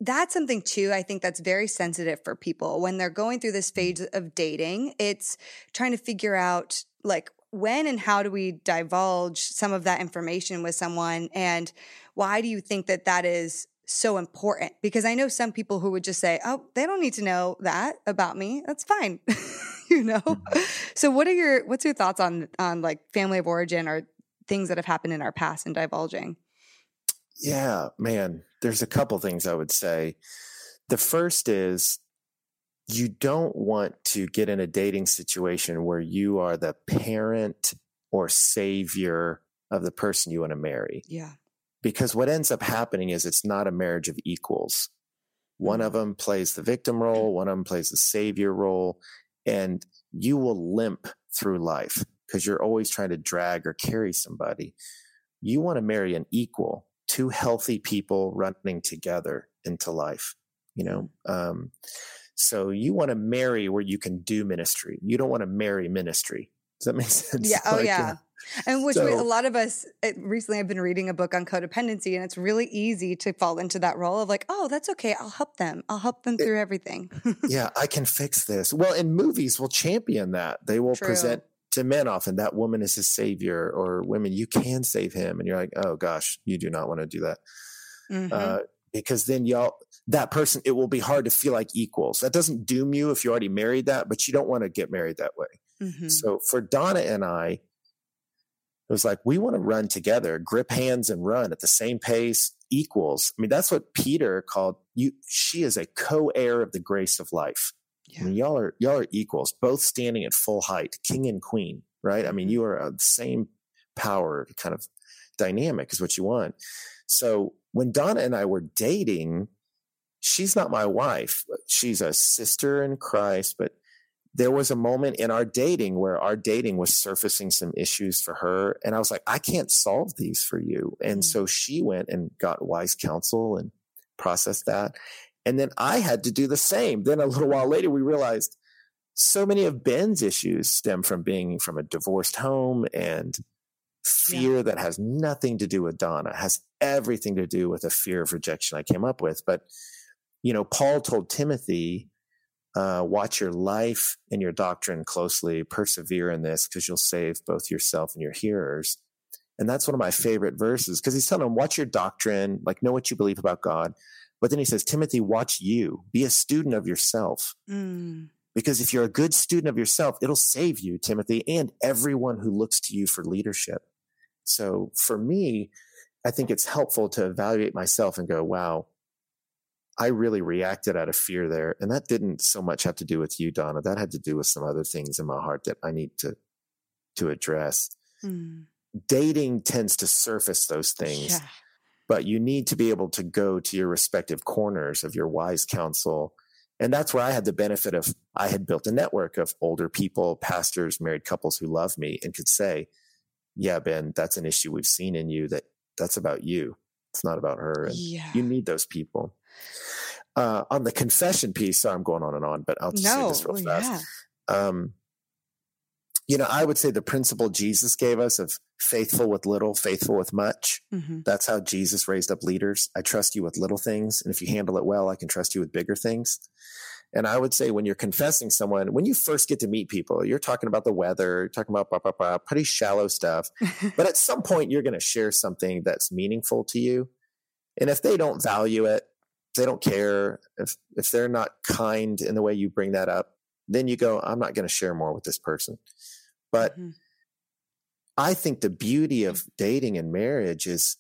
that's something too i think that's very sensitive for people when they're going through this mm. phase of dating it's trying to figure out like when and how do we divulge some of that information with someone and why do you think that that is so important? Because I know some people who would just say, "Oh, they don't need to know that about me. That's fine." *laughs* *laughs* you know. Mm-hmm. So what are your what's your thoughts on on like family of origin or things that have happened in our past and divulging? Yeah, man, there's a couple things I would say. The first is you don't want to get in a dating situation where you are the parent or savior of the person you want to marry. Yeah. Because what ends up happening is it's not a marriage of equals. One of mm-hmm. them plays the victim role, one of them plays the savior role, and you will limp through life because you're always trying to drag or carry somebody. You want to marry an equal, two healthy people running together into life, you know? Um, so you want to marry where you can do ministry. You don't want to marry ministry. Does that make *laughs* sense? Yeah. Oh, like, yeah. And which so, we, a lot of us it, recently I've been reading a book on codependency, and it's really easy to fall into that role of like, oh, that's okay. I'll help them. I'll help them through it, everything. *laughs* yeah, I can fix this. Well, in movies, will champion that. They will True. present to men often that woman is his savior, or women, you can save him. And you're like, oh gosh, you do not want to do that. Mm-hmm. Uh, because then y'all, that person, it will be hard to feel like equals. That doesn't doom you if you already married that, but you don't want to get married that way. Mm-hmm. So for Donna and I, it was like, we want to run together, grip hands and run at the same pace, equals. I mean, that's what Peter called you. She is a co-heir of the grace of life. Yeah. I mean, y'all are, y'all are equals, both standing at full height, king and queen, right? I mean, mm-hmm. you are the same power kind of dynamic is what you want. So when Donna and I were dating, she's not my wife. She's a sister in Christ, but there was a moment in our dating where our dating was surfacing some issues for her. And I was like, I can't solve these for you. And mm. so she went and got wise counsel and processed that. And then I had to do the same. Then a little while later, we realized so many of Ben's issues stem from being from a divorced home and fear yeah. that has nothing to do with Donna, has everything to do with a fear of rejection I came up with. But, you know, Paul told Timothy, uh, watch your life and your doctrine closely, persevere in this because you'll save both yourself and your hearers. And that's one of my favorite verses because he's telling them, watch your doctrine, like know what you believe about God. But then he says, Timothy, watch you, be a student of yourself. Mm. Because if you're a good student of yourself, it'll save you, Timothy, and everyone who looks to you for leadership. So for me, I think it's helpful to evaluate myself and go, wow, I really reacted out of fear there. And that didn't so much have to do with you, Donna. That had to do with some other things in my heart that I need to, to address. Mm. Dating tends to surface those things, yeah. but you need to be able to go to your respective corners of your wise counsel And that's where I had the benefit of I had built a network of older people, pastors, married couples who love me and could say, yeah, Ben, that's an issue we've seen in you that that's about you. It's not about her. And yeah. you need those people. Uh, on the confession piece, so I'm going on and on, but I'll just no. say this real fast. Yeah. Um, you know, I would say the principle Jesus gave us of faithful with little, faithful with much. Mm-hmm. That's how Jesus raised up leaders. I trust you with little things. And if you handle it well, I can trust you with bigger things. And I would say when you're confessing someone, when you first get to meet people, you're talking about the weather, you're talking about blah, blah, blah, pretty shallow stuff. *laughs* but at some point, you're going to share something that's meaningful to you. And if they don't value it, they don't care, if, if they're not kind in the way you bring that up, then you go, I'm not going to share more with this person. But mm-hmm. I think the beauty of dating and marriage is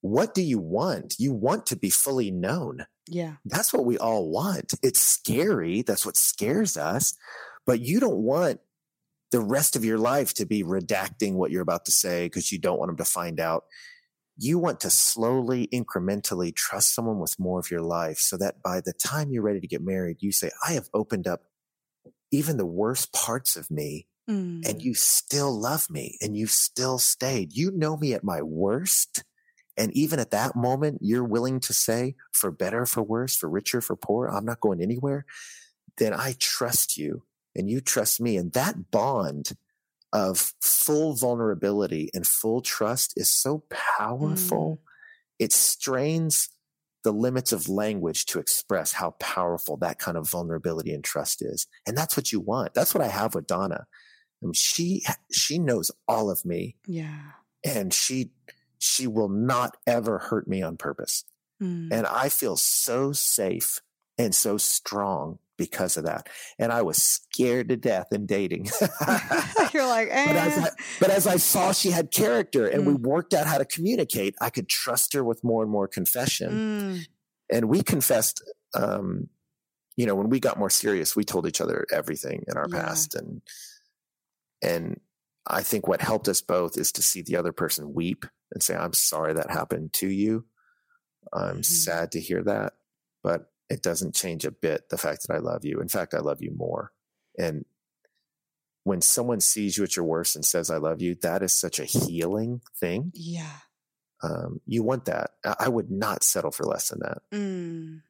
what do you want? You want to be fully known. Yeah. That's what we all want. It's scary. That's what scares us. But you don't want the rest of your life to be redacting what you're about to say because you don't want them to find out. You want to slowly, incrementally trust someone with more of your life so that by the time you're ready to get married, you say, I have opened up even the worst parts of me mm. and you still love me and you still stayed. You know me at my worst. And even at that moment, you're willing to say, for better, for worse, for richer, for poor, I'm not going anywhere. Then I trust you and you trust me. And that bond of full vulnerability and full trust is so powerful. Mm. It strains the limits of language to express how powerful that kind of vulnerability and trust is. And that's what you want. That's what I have with Donna. I mean, she she knows all of me. Yeah. And she she will not ever hurt me on purpose. Mm. And I feel so safe and so strong because of that. And I was scared to death in dating. *laughs* *laughs* You're like, eh. but, as I, but, as I, saw she had character and mm. we worked out how to communicate, I could trust her with more and more confession. Mm. And we confessed, um, you know, when we got more serious, we told each other everything in our yeah. past and and I think what helped us both is to see the other person weep and say, I'm sorry that happened to you. I'm mm-hmm. sad to hear that, but it doesn't change a bit the fact that I love you. In fact, I love you more. And when someone sees you at your worst and says, I love you, that is such a healing thing. Yeah. Um, you want that. I would not settle for less than that. Mm.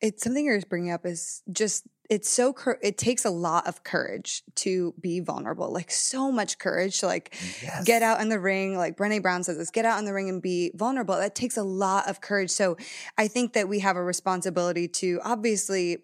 It's something you're bringing up is just it's so it takes a lot of courage to be vulnerable like so much courage to like yes. get out in the ring like Brené Brown says this get out in the ring and be vulnerable that takes a lot of courage so i think that we have a responsibility to obviously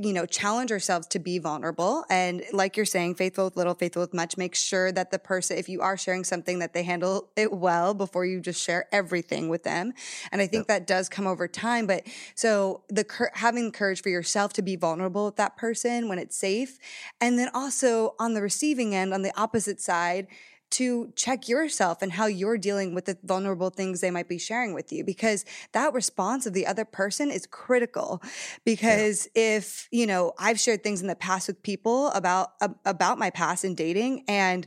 you know, challenge ourselves to be vulnerable. And like you're saying, faithful with little, faithful with much, make sure that the person, if you are sharing something, that they handle it well before you just share everything with them. And I think yep. that does come over time. But so the having courage for yourself to be vulnerable with that person when it's safe. And then also on the receiving end, on the opposite side, to check yourself and how you're dealing with the vulnerable things they might be sharing with you because that response of the other person is critical because yeah. if you know i've shared things in the past with people about about my past in dating and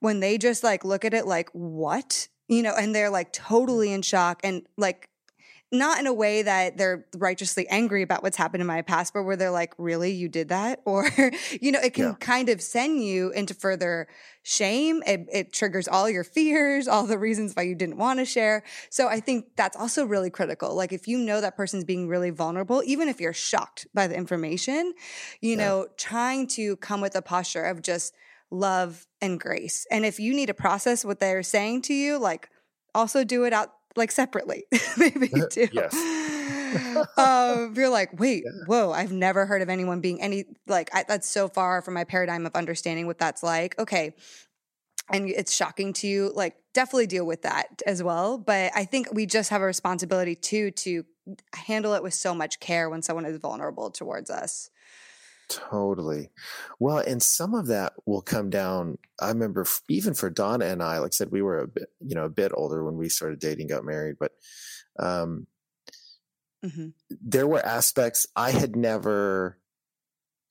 when they just like look at it like what you know and they're like totally in shock and like not in a way that they're righteously angry about what's happened in my past, but where they're like, really, you did that? *laughs* Or, you know, it can yeah. kind of send you into further shame. It, it, triggers all your fears, all the reasons why you didn't want to share. So I think that's also really critical. Like if you know that person's being really vulnerable, even if you're shocked by the information, you yeah. know, trying to come with a posture of just love and grace. And if you need to process what they're saying to you, like also do it out like separately, *laughs* maybe too. yes. *laughs* *laughs* um, you're like, wait, yeah. whoa, I've never heard of anyone being any like I, that's so far from my paradigm of understanding what that's like. Okay. And it's shocking to you, like definitely deal with that as well. But I think we just have a responsibility too to handle it with so much care when someone is vulnerable towards us. Totally. Well, and some of that will come down. I remember even for Donna and I, like I said, we were a bit, you know, a bit older when we started dating, got married, but um, mm-hmm. there were aspects I had never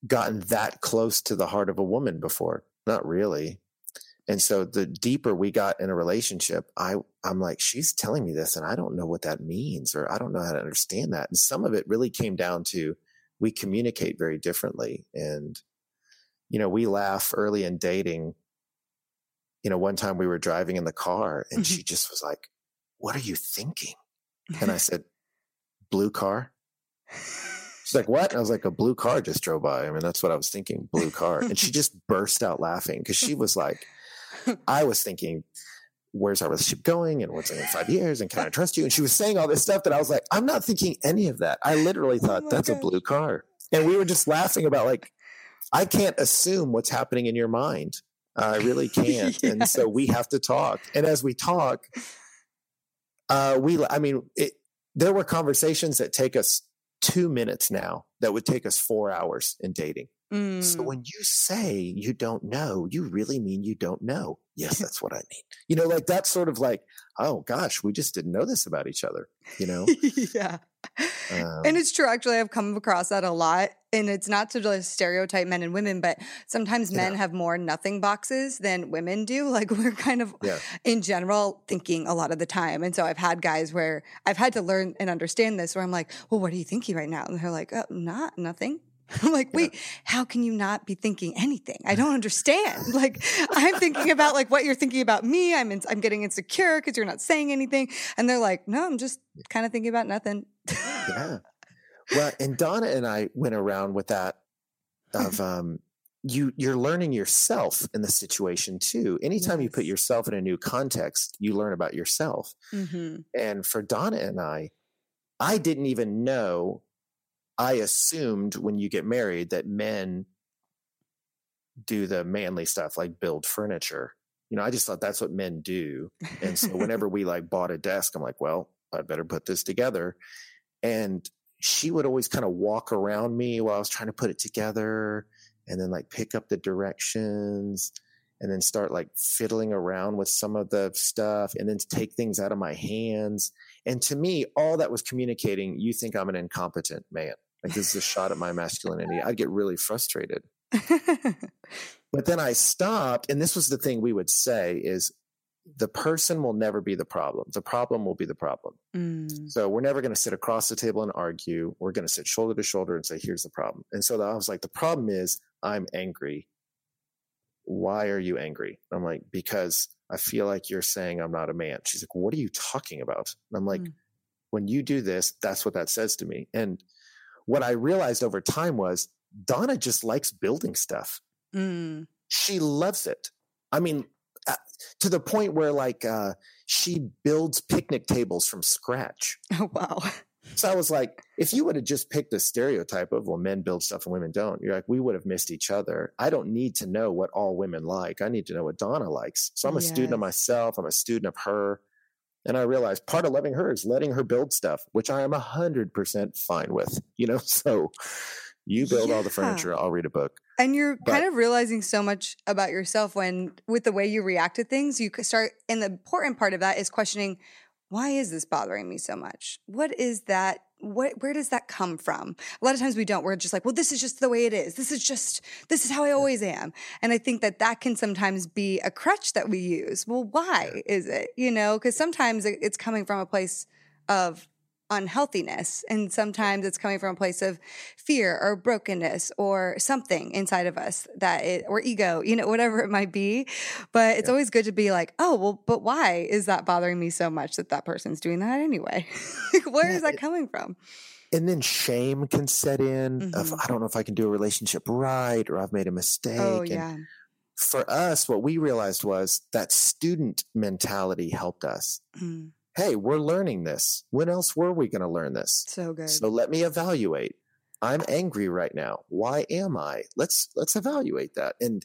gotten that close to the heart of a woman before. Not really. And so the deeper we got in a relationship, I, I'm like, she's telling me this and I don't know what that means, or I don't know how to understand that. And some of it really came down to we communicate very differently. And, you know, we laugh early in dating. You know, one time we were driving in the car and mm-hmm. she just was like, What are you thinking? And I *laughs* said, Blue car. She's like, what? And I was like, a blue car just drove by. I mean, that's what I was thinking, blue car. And she *laughs* just burst out laughing because she was like, *laughs* I was thinking, where's our relationship going and what's in five years and can I trust you? And she was saying all this stuff that I was like, I'm not thinking any of that. I literally oh thought oh that's God. a blue car. And we were just laughing about like, I can't assume what's happening in your mind. I really *laughs* can't. yes. And so we have to talk. And as we talk, uh, we, I mean, it, there were conversations that take us two minutes now that would take us four hours in dating. Mm. So when you say you don't know, you really mean you don't know. Yes, *laughs* that's what I mean. You know, like that's sort of like, oh gosh, we just didn't know this about each other, you know? *laughs* yeah. Um, and it's true. Actually, I've come across that a lot. And it's not to just stereotype men and women, but sometimes men yeah. have more nothing boxes than women do. *laughs* Like we're kind of, yeah. in general, thinking a lot of the time. And so I've had guys where I've had to learn and understand this where I'm like, well, what are you thinking right now? And they're like, oh, not nothing. *laughs* I'm like, wait, yeah. how can you not be thinking anything? I don't *laughs* understand. like, I'm thinking about like what you're thinking about me. I'm in, I'm getting insecure because you're not saying anything, and they're like, no, I'm just kind of thinking about nothing. yeah. *laughs* Well, and Donna and I went around with that of um, you you're learning yourself in the situation too. Anytime yes. you put yourself in a new context, you learn about yourself. Mm-hmm. And for Donna and I, I didn't even know I assumed when you get married that men do the manly stuff like build furniture. You know, I just thought that's what men do. And so *laughs* whenever we like bought a desk, I'm like, well, I better put this together. And she would always kind of walk around me while I was trying to put it together and then like pick up the directions and then start like fiddling around with some of the stuff and then take things out of my hands. And to me, all that was communicating, you think I'm an incompetent man. Like this is a shot at my masculinity. I'd get really frustrated. *laughs* but then I stopped, and this was the thing we would say is the person will never be the problem. The problem will be the problem. Mm. So we're never going to sit across the table and argue. We're going to sit shoulder to shoulder and say, here's the problem. And so I was like, the problem is I'm angry. Why are you angry? I'm like, because I feel like you're saying I'm not a man. She's like, what are you talking about? And I'm like, mm. when you do this, that's what that says to me. And what I realized over time was Donna just likes building stuff. Mm. She loves it. I mean, uh, to the point where like uh, she builds picnic tables from scratch. *laughs* Oh wow! So I was like, if you would have just picked the stereotype of well, men build stuff and women don't, you're like, we would have missed each other. I don't need to know what all women like. I need to know what Donna likes. So I'm a yes. student of myself. I'm a student of her. And I realized part of loving her is letting her build stuff, which I am a hundred percent fine with, *laughs* you know? So you build yeah. all the furniture, I'll read a book. And you're but, kind of realizing so much about yourself when, with the way you react to things, you could start, and the important part of that is questioning, why is this bothering me so much? What is that what, where does that come from? A lot of times we don't. We're just like, well, this is just the way it is. This is just, this is how I always am. And I think that that can sometimes be a crutch that we use. Well, why is it? You know, because sometimes it's coming from a place of unhealthiness. And sometimes it's coming from a place of fear or brokenness or something inside of us that it, or ego, you know, *laughs* whatever it might be. But it's yeah. always good to be like, oh, well, but why is that bothering me so much that that person's doing that anyway? *laughs* like, where yeah, is that coming from? And then shame can set in mm-hmm. of, I don't know if I can do a relationship right or I've made a mistake. Oh, yeah. And for us, what we realized was that student mentality helped us. Mm hey, we're learning this. When else were we going to learn this? So good. So let me evaluate. I'm angry right now. Why am I? Let's let's evaluate that. And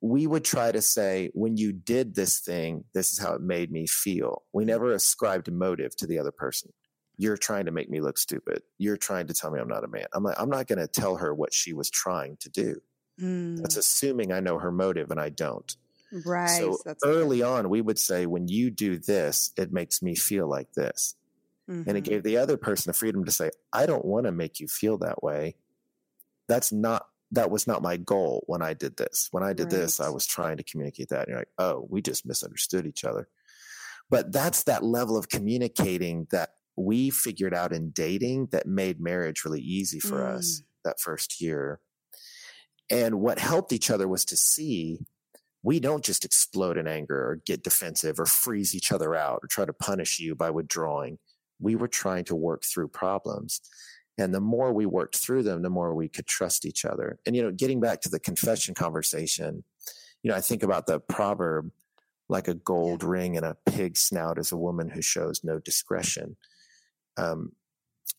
we would try to say, when you did this thing, this is how it made me feel. We never ascribed motive to the other person. You're trying to make me look stupid. You're trying to tell me I'm not a man. I'm like, I'm not going to tell her what she was trying to do. Mm. That's assuming I know her motive and I don't. Right. So early good. on, we would say, when you do this, it makes me feel like this. Mm-hmm. And it mm-hmm. gave the other person the freedom to say, I don't want to make you feel that way. That's not, that was not my goal when I did this. When I did right. this, I was trying to communicate that. And you're like, oh, we just misunderstood each other. But that's that level of communicating that we figured out in dating that made marriage really easy for mm. us that first year. And what helped each other was to see we don't just explode in anger or get defensive or freeze each other out or try to punish you by withdrawing. We were trying to work through problems. And the more we worked through them, the more we could trust each other. And, you know, getting back to the confession conversation, you know, I think about the proverb like a gold ring in a pig's snout is a woman who shows no discretion. Um,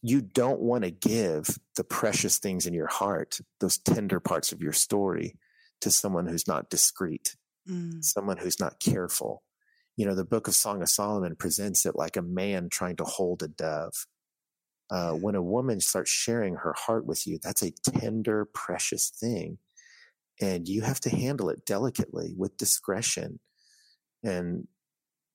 you don't want to give the precious things in your heart, those tender parts of your story, to someone who's not discreet, mm. someone who's not careful. You know, the book of Song of Solomon presents it like a man trying to hold a dove. Uh, when a woman starts sharing her heart with you, that's a tender, precious thing. And you have to handle it delicately with discretion. And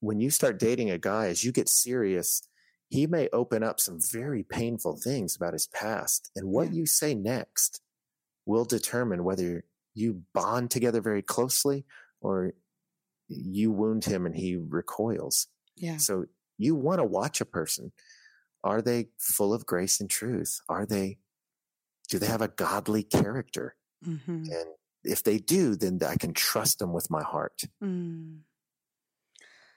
when you start dating a guy, as you get serious, he may open up some very painful things about his past. And what yeah. you say next will determine whether you bond together very closely or you wound him and he recoils. Yeah. So you want to watch a person. Are they full of grace and truth? Are they, do they have a godly character? Mm-hmm. And if they do, then I can trust them with my heart. Mm.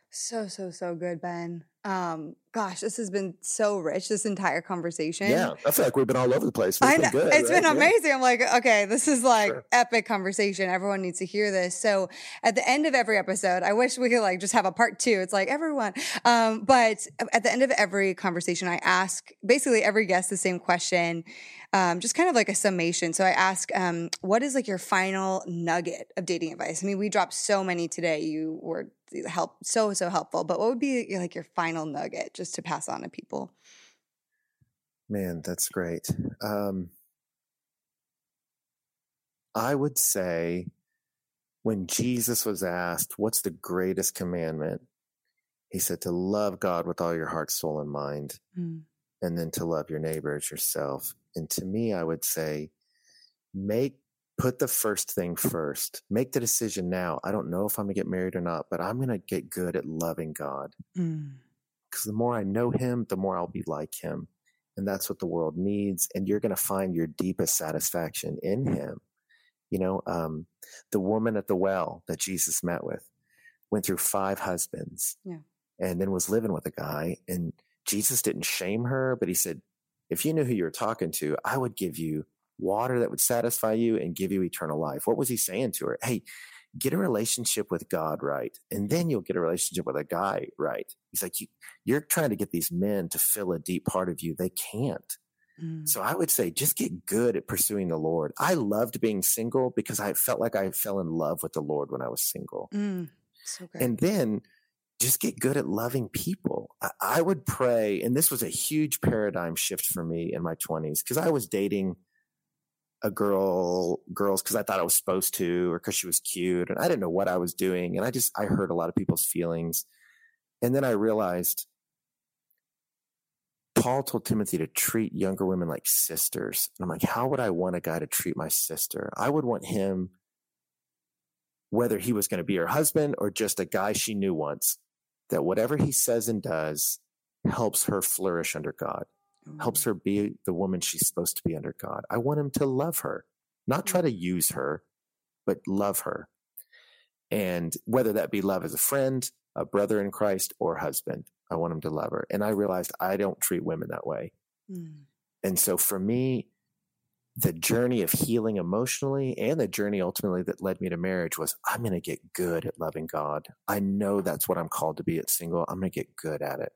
So, so, so good, Ben. Um, gosh, this has been so rich, this entire conversation. Yeah, I feel like we've been all over the place. It's I know. Been good, it's right? been amazing. Yeah. I'm like, okay, this is like sure. epic conversation. Everyone needs to hear this. So at the end of every episode, I wish we could like just have a part two. It's like everyone. Um, but at the end of every conversation, I ask basically every guest the same question. Um, just kind of like a summation. So I ask, um, what is like your final nugget of dating advice? I mean, we dropped so many today. You were help so so helpful. But what would be like your final nugget just to pass on to people? Man, that's great. Um, I would say when Jesus was asked, What's the greatest commandment? He said to love God with all your heart, soul, and mind, mm. and then to love your neighbor as yourself. And to me, I would say, make put the first thing first. Make the decision now. I don't know if I'm going to get married or not, but I'm going to get good at loving God. Because mm. the more I know Him, the more I'll be like Him. And that's what the world needs. And you're going to find your deepest satisfaction in Him. You know, um, the woman at the well that Jesus met with went through five husbands yeah. and then was living with a guy. And Jesus didn't shame her, but He said, if you knew who you were talking to, I would give you water that would satisfy you and give you eternal life. What was he saying to her? Hey, get a relationship with God right, and then you'll get a relationship with a guy right. He's like, you, you're trying to get these men to fill a deep part of you. They can't. Mm. So I would say just get good at pursuing the Lord. I loved being single because I felt like I fell in love with the Lord when I was single. Mm. So and then just get good at loving people. I, I would pray, and this was a huge paradigm shift for me in my 20s because I was dating – a girl girls because I thought I was supposed to or because she was cute and I didn't know what I was doing and I just I hurt a lot of people's feelings. And then I realized Paul told Timothy to treat younger women like sisters and I'm like how would I want a guy to treat my sister? I would want him whether he was going to be her husband or just a guy she knew once that whatever he says and does helps her flourish under God helps mm. her be the woman she's supposed to be under God. I want him to love her, not try to mm. use her, but love her. And whether that be love as a friend, a brother in Christ, or husband, I want him to love her. And I realized I don't treat women that way. Mm. And so for me, the journey of healing emotionally and the journey ultimately that led me to marriage was I'm going to get good at loving God. I know that's what I'm called to be at single. I'm going to get good at it.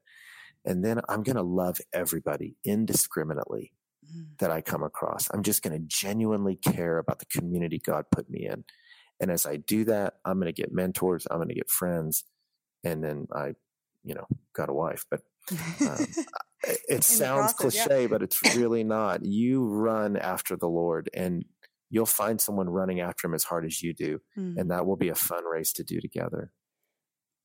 And then I'm going to love everybody indiscriminately mm. that I come across. I'm just going to genuinely care about the community God put me in. And as I do that, I'm going to get mentors, I'm going to get friends. And then I, you know, got a wife. But um, *laughs* it sounds process, cliche, yeah. but it's *laughs* really not. You run after the Lord and you'll find someone running after him as hard as you do. Mm. And that will be a fun race to do together.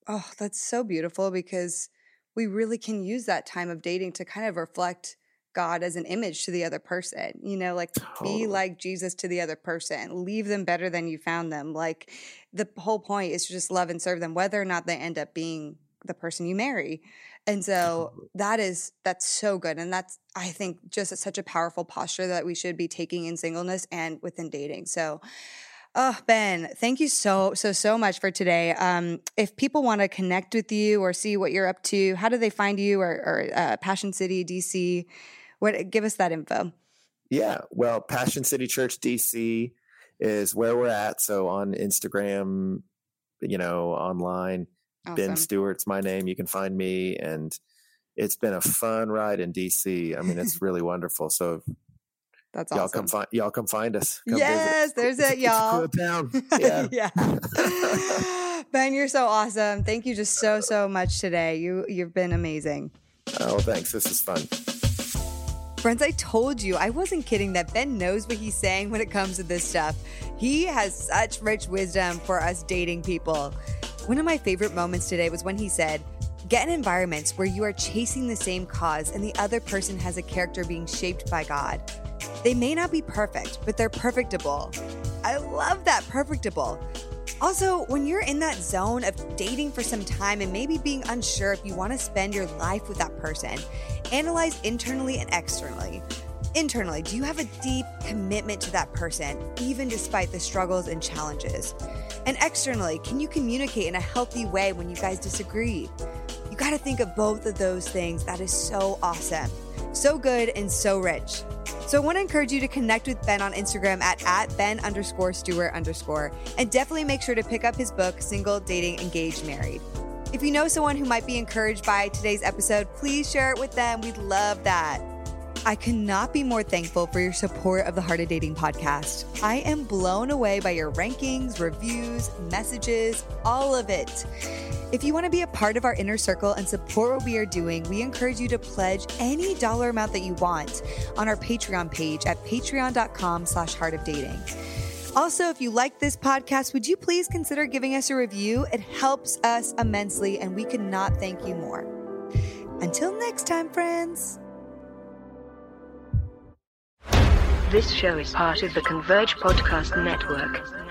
Oh, that's so beautiful because we really can use that time of dating to kind of reflect God as an image to the other person. You know, like totally. be like Jesus to the other person. Leave them better than you found them. Like the whole point is to just love and serve them, whether or not they end up being the person you marry. And so that is that's so good. And that's I think just such a powerful posture that we should be taking in singleness and within dating. So Oh, Ben, thank you so, so, so much for today. Um, if people want to connect with you or see what you're up to, how do they find you or, or uh, Passion City, DC? What, give us that info. Yeah. Well, Passion City Church, DC is where we're at. So on Instagram, you know, online, awesome. Ben Stuart's my name. You can find me. And it's been a fun ride in DC. I mean, it's *laughs* really wonderful. So that's y'all come find y'all come find us. Come yes, visit. there's it, y'all. *laughs* It's a cool town. *laughs* Yeah. yeah. *laughs* ben, you're so awesome. Thank you just so so much today. You you've been amazing. Oh, thanks. This is fun. Friends, I told you I wasn't kidding that Ben knows what he's saying when it comes to this stuff. He has such rich wisdom for us dating people. One of my favorite moments today was when he said, Get in environments where you are chasing the same cause and the other person has a character being shaped by God. They may not be perfect, but they're perfectable. I love that perfectable. Also, when you're in that zone of dating for some time and maybe being unsure if you want to spend your life with that person, analyze internally and externally. Internally, do you have a deep commitment to that person, even despite the struggles and challenges? And externally, can you communicate in a healthy way when you guys disagree? You got to think of both of those things. That is so awesome. So good and so rich. So I want to encourage you to connect with Ben on Instagram at, at Ben underscore Stuart underscore, and definitely make sure to pick up his book, Single, Dating, Engaged, Married. If you know someone who might be encouraged by today's episode, please share it with them. We'd love that. I cannot be more thankful for your support of the Heart of Dating podcast. I am blown away by your rankings, reviews, messages, all of it. If you want to be a part of our inner circle and support what we are doing, we encourage you to pledge any dollar amount that you want on our Patreon page at patreon.com slash heart of dating. Also, if you like this podcast, would you please consider giving us a review? It helps us immensely, and we could not thank you more. Until next time, friends. This show is part of the Converge Podcast Network.